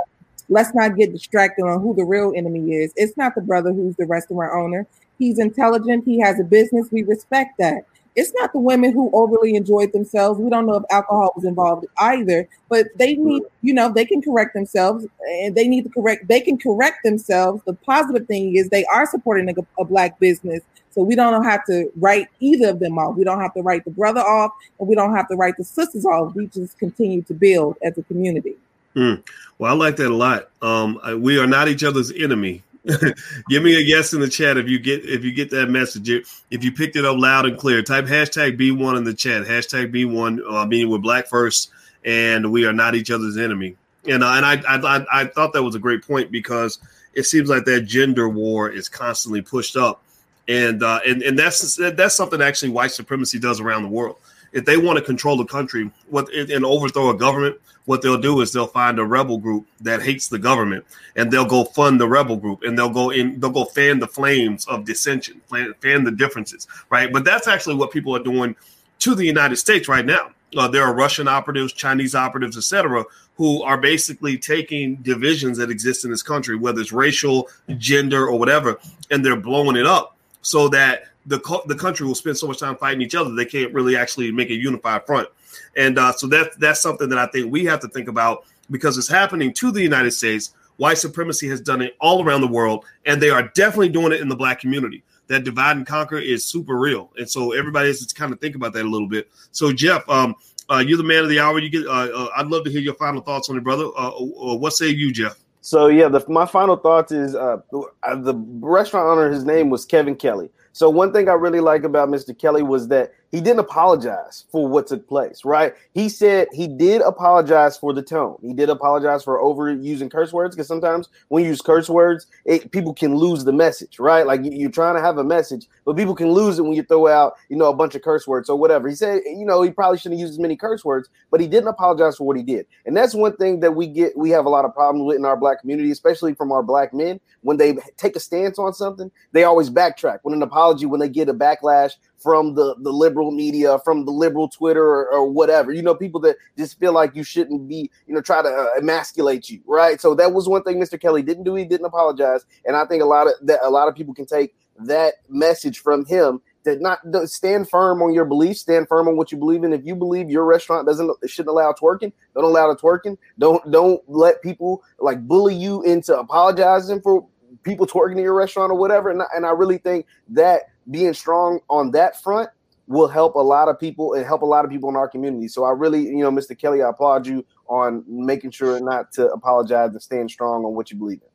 Let's not get distracted on who the real enemy is. It's not the brother who's the restaurant owner. He's intelligent. He has a business. We respect that. It's not the women who overly enjoyed themselves. We don't know if alcohol was involved either, but they need, you know, they can correct themselves and they need to correct, they can correct themselves. The positive thing is they are supporting a, a black business so we don't have to write either of them off. We don't have to write the brother off, and we don't have to write the sisters off. We just continue to build as a community. Mm. Well, I like that a lot. Um, we are not each other's enemy. Give me a yes in the chat if you get if you get that message. If you picked it up loud and clear, type hashtag B1 in the chat. Hashtag B1 uh, meaning we're black first, and we are not each other's enemy. And uh, and I, I I thought that was a great point because it seems like that gender war is constantly pushed up and uh, and and that's that's something actually white supremacy does around the world. if they want to control the country what and overthrow a government, what they'll do is they'll find a rebel group that hates the government and they'll go fund the rebel group and they'll go in they'll go fan the flames of dissension fan, fan the differences right but that's actually what people are doing to the united states right now uh, there are russian operatives chinese operatives etc who are basically taking divisions that exist in this country whether it's racial gender or whatever and they're blowing it up so that the, the country will spend so much time fighting each other they can't really actually make a unified front and uh, so that that's something that I think we have to think about because it's happening to the United States. White supremacy has done it all around the world, and they are definitely doing it in the black community. That divide and conquer is super real, and so everybody has to kind of think about that a little bit. So, Jeff, um, uh, you're the man of the hour. You get. Uh, uh, I'd love to hear your final thoughts on it, brother. Uh, uh, what say you, Jeff? So yeah, the, my final thoughts is uh, the restaurant owner. His name was Kevin Kelly. So one thing I really like about Mr. Kelly was that he didn't apologize for what took place, right? He said he did apologize for the tone. He did apologize for overusing curse words because sometimes when you use curse words, it, people can lose the message, right? Like you're trying to have a message, but people can lose it when you throw out, you know, a bunch of curse words or whatever. He said, you know, he probably shouldn't use as many curse words, but he didn't apologize for what he did. And that's one thing that we get, we have a lot of problems with in our black community, especially from our black men. When they take a stance on something, they always backtrack. When an apology, when they get a backlash from the, the liberal media, from the liberal Twitter or, or, whatever. You know, people that just feel like you shouldn't be, you know, try to uh, emasculate you, right? So that was one thing Mr. Kelly didn't do. He didn't apologize, and I think a lot of that a lot of people can take that message from him that not stand firm on your beliefs, stand firm on what you believe in. If you believe your restaurant doesn't shouldn't allow twerking, don't allow the twerking. Don't don't let people like bully you into apologizing for people twerking in your restaurant or whatever. And, and I really think that being strong on that front will help a lot of people and help a lot of people in our community. So I really, you know, Mr. Kelly, I applaud you on making sure not to apologize and staying strong on what you believe in.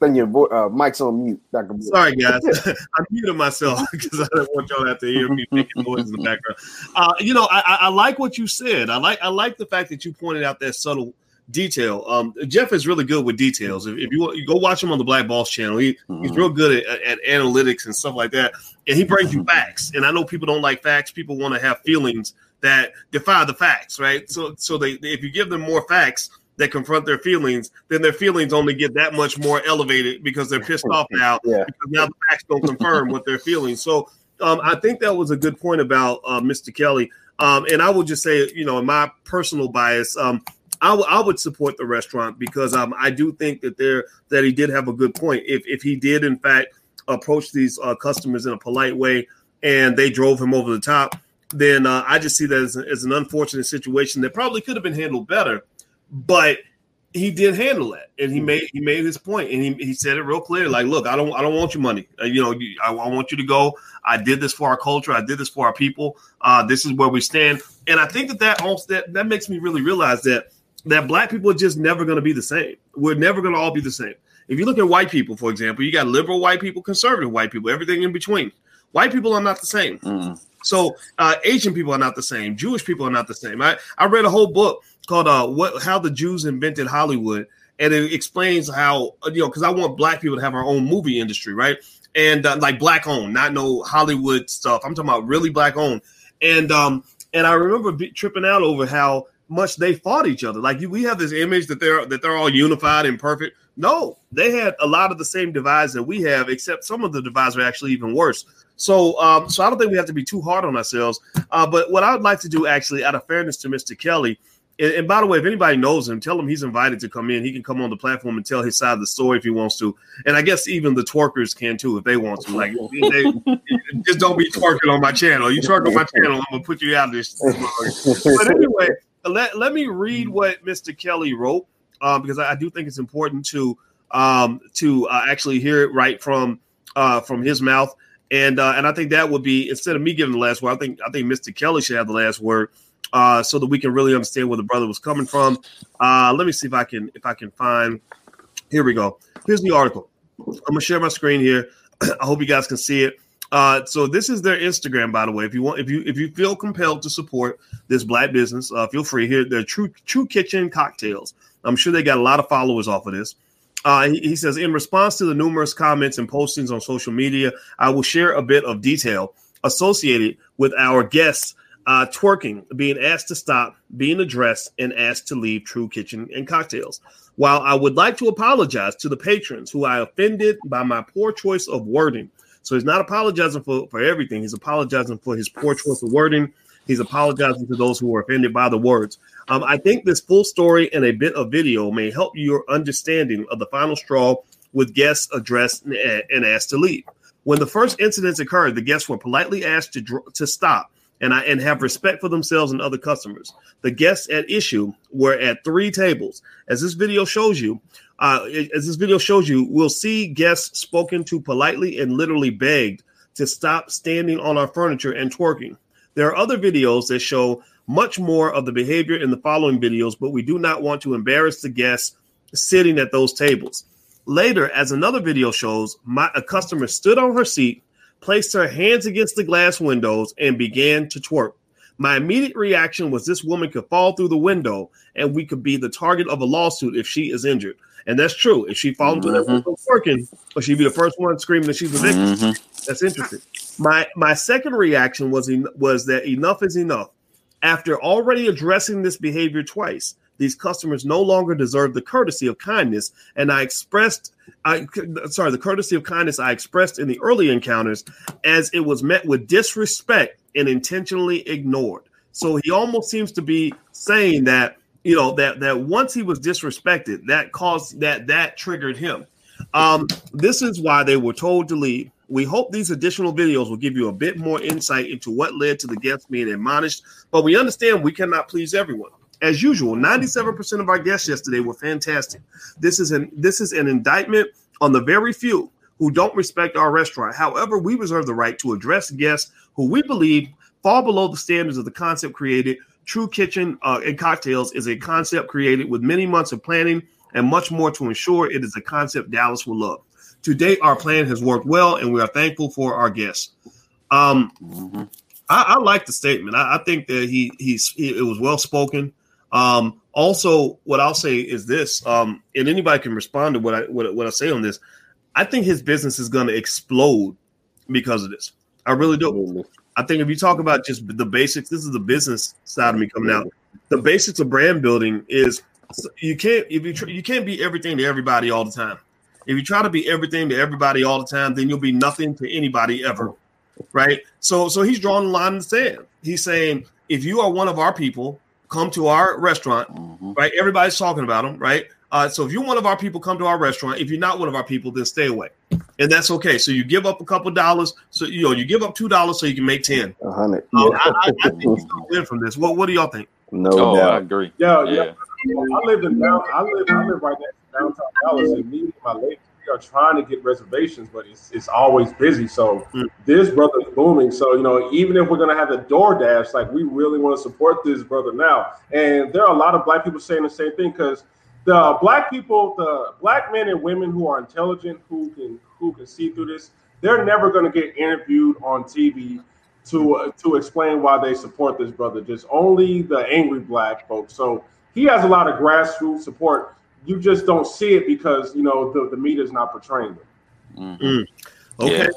Then your uh, mic's on mute, Dr. Sorry, guys. I muted myself because I don't want y'all to have to hear me making noise in the background. Uh, you know, I, I, I like what you said. I like I like the fact that you pointed out that subtle detail. Um, Jeff is really good with details. If, if you, want, you go watch him on the Black Boss channel, he, mm-hmm. he's real good at, at, analytics and stuff like that. And he brings you mm-hmm. facts. And I know people don't like facts. People want to have feelings that defy the facts, right? So, so they, if you give them more facts that confront their feelings, then their feelings only get that much more elevated because they're pissed off now. Yeah. Because now the facts don't confirm what they're feeling. So, um, I think that was a good point about uh, Mr. Kelly. Um, and I will just say, you know, in my personal bias, um, I, w- I would support the restaurant because um, I do think that there that he did have a good point. If if he did in fact approach these uh, customers in a polite way and they drove him over the top, then uh, I just see that as, as, an unfortunate situation that probably could have been handled better. But he did handle it, and he mm-hmm. made he made his point, and he, he said it real clear. Like, look, I don't I don't want your money. Uh, you know, I, I, want you to go. I did this for our culture. I did this for our people. Uh, this is where we stand, and I think that that also that that makes me really realize that that black people are just never going to be the same. We're never going to all be the same. If you look at white people, for example, you got liberal white people, conservative white people, everything in between. White people are not the same. Mm. So uh, Asian people are not the same. Jewish people are not the same. I, I read a whole book called uh, "What How the Jews Invented Hollywood," and it explains how you know because I want black people to have our own movie industry, right? And uh, like black owned, not no Hollywood stuff. I'm talking about really black owned. And um and I remember be, tripping out over how much they fought each other. Like we have this image that they're that they're all unified and perfect. No, they had a lot of the same divides that we have, except some of the divides are actually even worse. So, um, so I don't think we have to be too hard on ourselves. Uh, but what I would like to do, actually, out of fairness to Mr. Kelly, and, and, by the way, if anybody knows him, tell him he's invited to come in. He can come on the platform and tell his side of the story if he wants to. And I guess even the twerkers can too if they want to. Like, they, just don't be twerking on my channel. You twerk on my channel, I'm gonna put you out of this. but anyway, let, let me read what Mr. Kelly wrote um, because I, I, do think it's important to um, to uh, actually hear it right from uh, from his mouth. And uh, and I think that would be instead of me giving the last word, I think I think Mr. Kelly should have the last word uh, so that we can really understand where the brother was coming from. Uh, let me see if I can if I can find. Here we go. Here's the article. I'm gonna share my screen here. I hope you guys can see it. Uh, so this is their Instagram, by the way. If you want, if you if you feel compelled to support this black business, uh, feel free. Here, they're True True Kitchen Cocktails. I'm sure they got a lot of followers off of this. Uh, he, he, says, in response to the numerous comments and postings on social media, I will share a bit of detail associated with our guests uh, twerking, being asked to stop, being addressed, and asked to leave True Kitchen and Cocktails. While I would like to apologize to the patrons who I offended by my poor choice of wording, so he's not apologizing for, for everything. He's apologizing for his poor choice of wording. He's apologizing to those who were offended by the words. Um, I think this full story and a bit of video may help your understanding of the final straw with guests addressed and asked to leave. When the first incidents occurred, the guests were politely asked to, to stop and I and have respect for themselves and other customers. The guests at issue were at three tables. As this video shows you, uh, as this video shows you, we'll see guests spoken to politely and literally begged to stop standing on our furniture and twerking. There are other videos that show much more of the behavior in the following videos, but we do not want to embarrass the guests sitting at those tables. Later, as another video shows, my, a customer stood on her seat placed her hands against the glass windows, and began to twerk. My immediate reaction was this woman could fall through the window and we could be the target of a lawsuit if she is injured. And that's true. If she falls mm-hmm. through that mm-hmm. window twerking, but she'd be the first one screaming that she's a victim. Mm-hmm. That's interesting. My my second reaction was was that enough is enough. After already addressing this behavior twice, these customers no longer deserve the courtesy of kindness. And I expressed, I sorry, the courtesy of kindness I expressed in the early encounters as it was met with disrespect and intentionally ignored. So he almost seems to be saying that, you know, that that once he was disrespected, that caused that that triggered him. Um, this is why they were told to leave. We hope these additional videos will give you a bit more insight into what led to the guests being admonished, but we understand we cannot please everyone as usual, 97% of our guests yesterday were fantastic. This is an this is an indictment on the very few who don't respect our restaurant. However, we reserve the right to address guests who we believe fall below the standards of the concept created. True Kitchen uh, and Kocktails is a concept created with many months of planning and much more to ensure it is a concept Dallas will love. To date, our plan has worked well, and we are thankful for our guests. Um, mm-hmm. I, I, like the statement. I, I think that he he's he, it was well spoken. Um, also, what I'll say is this, um, and anybody can respond to what I what, what I say on this. I think his business is going to explode because of this. I really do. I think if you talk about just the basics, this is the business side of me coming out. The basics of brand building is you can't if you tr- you can't be everything to everybody all the time. If you try to be everything to everybody all the time, then you'll be nothing to anybody ever. Right? So so he's drawing a line in the sand. He's saying if you are one of our people, come to our restaurant, mm-hmm. right? Everybody's talking about them, right? Uh, so if you're one of our people, come to our restaurant. If you're not one of our people, then stay away, and that's okay. So you give up a couple dollars, so you know you give up two dollars so you can make ten. A hundred. Um, I, I, I, think he's gonna win from this. What What do y'all think? No, oh, doubt. I agree. Yeah, yeah. yeah. I live in down. I live. I live right next to downtown Dallas, and me and my lady we are trying to get reservations, but it's, it's always busy. So mm. this brother's booming. So, you know, even if we're going to have the DoorDash, like we really want to support this brother now. And there are a lot of black people saying the same thing because the black people, the black men and women who are intelligent, who can who can see through this, they're never going to get interviewed on TV to uh, to explain why they support this brother. Just only the angry black folks. So he has a lot of grassroots support you just don't see it because you know the, the media is not portraying it. Mm-hmm. Mm. Okay. Yeah.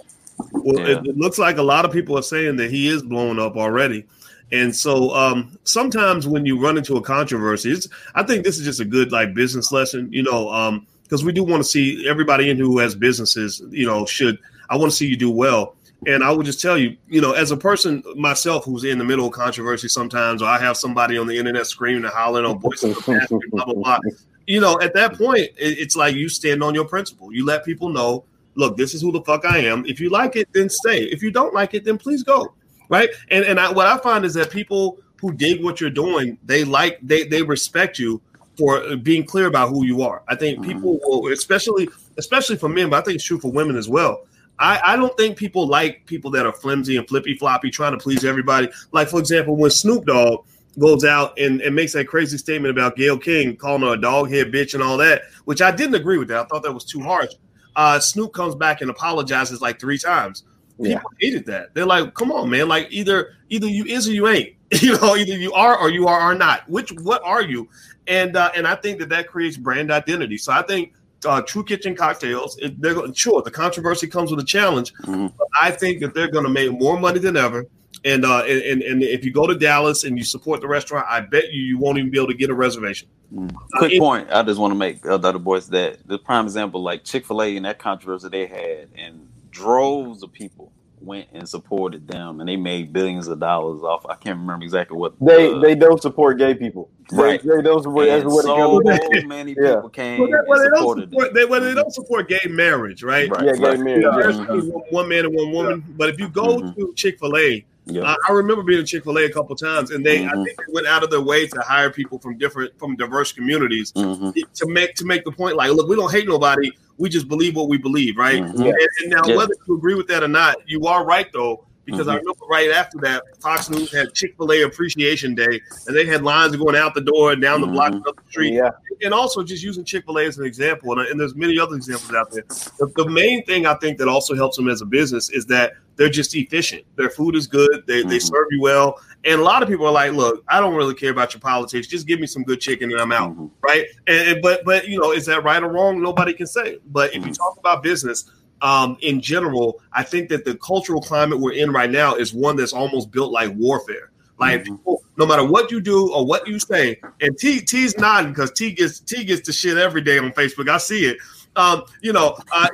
Well, yeah. It, it, looks like a lot of people are saying that he is blowing up already. And so um, sometimes when you run into a controversy, I think this is just a good like business lesson, you know, because um, we do want to see everybody in who has businesses, you know, should I want to see you do well. And I would just tell you, you know, as a person myself who's in the middle of controversy sometimes, or I have somebody on the internet screaming and hollering on voices of blah blah blah you know, at that point, it's like you stand on your principle. You let people know, look, this is who the fuck I am. If you like it, then stay. If you don't like it, then please go. Right. And and I, what I find is that people who dig what you're doing, they like they they respect you for being clear about who you are. I think mm-hmm. people will, especially especially for men, but I think it's true for women as well. I, I don't think people like people that are flimsy and flippy floppy, trying to please everybody. Like for example, when Snoop Dogg goes out and, and makes that crazy statement about Gayle King calling her a dog head bitch and all that, which I didn't agree with that. I thought that was too harsh. Uh, Snoop comes back and apologizes like three times. People yeah. hated that. They're like, "Come on, man! Like either either you is or you ain't. you know, either you are or you are are not. Which what are you?" And uh, and I think that that creates brand identity. So I think uh, True Kitchen Kocktails. They're going sure the controversy comes with a challenge, mm-hmm. but I think that they're going to make more money than ever. And, uh, and and if you go to Dallas and you support the restaurant, I bet you you won't even be able to get a reservation. Mm. Quick uh, point, I just want to make uh, the other boys that the prime example, like Chick Fil A and that controversy they had, and droves of people went and supported them, and they made billions of dollars off. I can't remember exactly what they uh, they don't support gay people. Right, they, they don't support. And so many people yeah. came well, well, they don't support, they, well, they don't support gay marriage, right? right. Yeah, gay marriage. mm-hmm. one man and one woman. Yeah. But if you go mm-hmm. to Chick Fil A Yep. Uh, I remember being at Chick Fil A a couple times, and they mm-hmm. I think they went out of their way to hire people from different from diverse communities mm-hmm. to make to make the point like, look, we don't hate nobody, we just believe what we believe, right? Mm-hmm. And, and, now, whether you agree with that or not, you are right though because mm-hmm. I remember right after that, Fox News had Chick Fil A Appreciation Day, and they had lines going out the door and down the block mm-hmm. up the street, yeah. and also just using Chick Fil A as an example, and, and, there's many other examples out there. The, the, main thing I think that also helps them as a business is that they're just efficient. Their food is good. They mm-hmm. they serve you well, and a lot of people are like, "Look, I don't really care about your politics. Just give me some good chicken and I'm out." Mm-hmm. Right? And, and but but you know, is that right or wrong? Nobody can say. But if you mm-hmm. talk about business um, in general, I think that the cultural climate we're in right now is one that's almost built like warfare. Like mm-hmm. no matter what you do or what you say, and T T's nodding because T gets T gets the shit every day on Facebook. I see it. Um, you know, uh,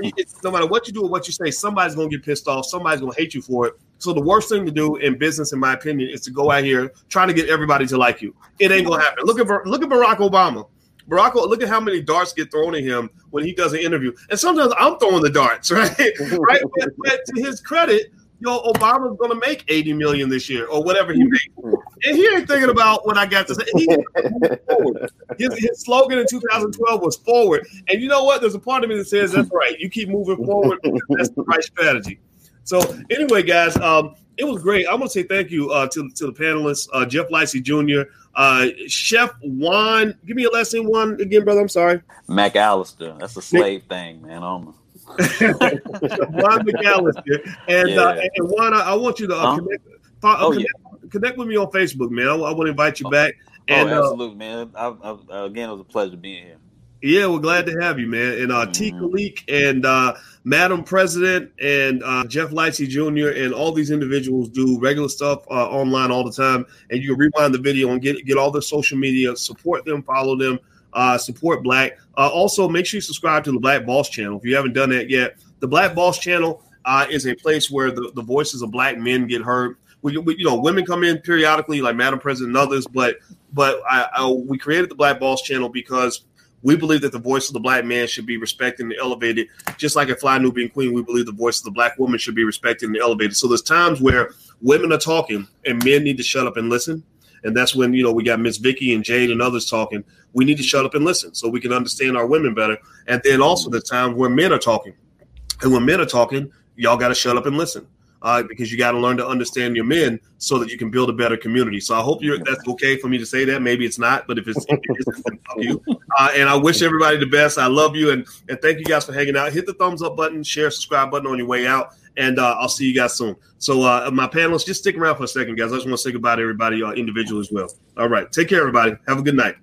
no matter what you do or what you say, somebody's gonna get pissed off. Somebody's gonna hate you for it. So the worst thing to do in business, in my opinion, is to go out here trying to get everybody to like you. It ain't gonna happen. Look at look at Barack Obama. Barack, look at how many darts get thrown at him when he does an interview. And sometimes I'm throwing the darts, right? right. But, but, to his credit, know, Obama's going to make 80 million this year or whatever he makes. And he ain't thinking about what I got to say. His, his slogan in 2012 was forward. And you know what? There's a part of me that says that's right. You keep moving forward. That's the right strategy. So anyway, guys, um, it was great. I want to say thank you uh, to, to the panelists, uh, Jeff Lightsey Jr., uh, Chef Juan, give me a last name, Juan again, brother. I'm sorry. McAllister. That's a slave thing, man. I'm Juan McAllister. And, yeah. uh, and Juan, I, I, want you to uh, huh? connect, uh, oh, connect, yeah. connect, with me on Facebook, man. I, I want to invite you oh. back. Oh, and, oh, absolutely, man. I, again, it was a pleasure being here. Yeah, we're glad to have you, man. And uh. T. Khalik and uh, Madam President and uh, Jeff Lightsey Jr. and all these individuals do regular stuff uh, online all the time. And you can rewind the video and get get all their social media. Support them, follow them, uh, support Black. Uh, also, make sure you subscribe to the Black Boss channel if you haven't done that yet. The Black Boss channel uh, is a place where the, the voices of Black men get heard. We, we, you know, women come in periodically, like Madam President and others, but but I, I, we created the Black Boss channel because we believe that the voice of the black man should be respected and elevated, just like a Fly Nubian Queen. We believe the voice of the black woman should be respected and elevated. So there's times where women are talking and men need to shut up and listen. And that's when, you know, we got Miss Vicky and Jade and others talking. We need to shut up and listen so we can understand our women better. And then also the times where men are talking. And when men are talking, y'all got to shut up and listen uh, because you got to learn to understand your men so that you can build a better community. So I hope you're that's okay for me to say that. Maybe it's not, but if it's, if it is, then fuck you. Uh, and I wish everybody the best. I love you and and thank you guys for hanging out. Hit the thumbs up button, share, subscribe button on your way out, and uh, I'll see you guys soon. So uh, my panelists, just stick around for a second, guys. I just want to say goodbye to everybody uh, individual as well. All right, take care, everybody. Have a good night.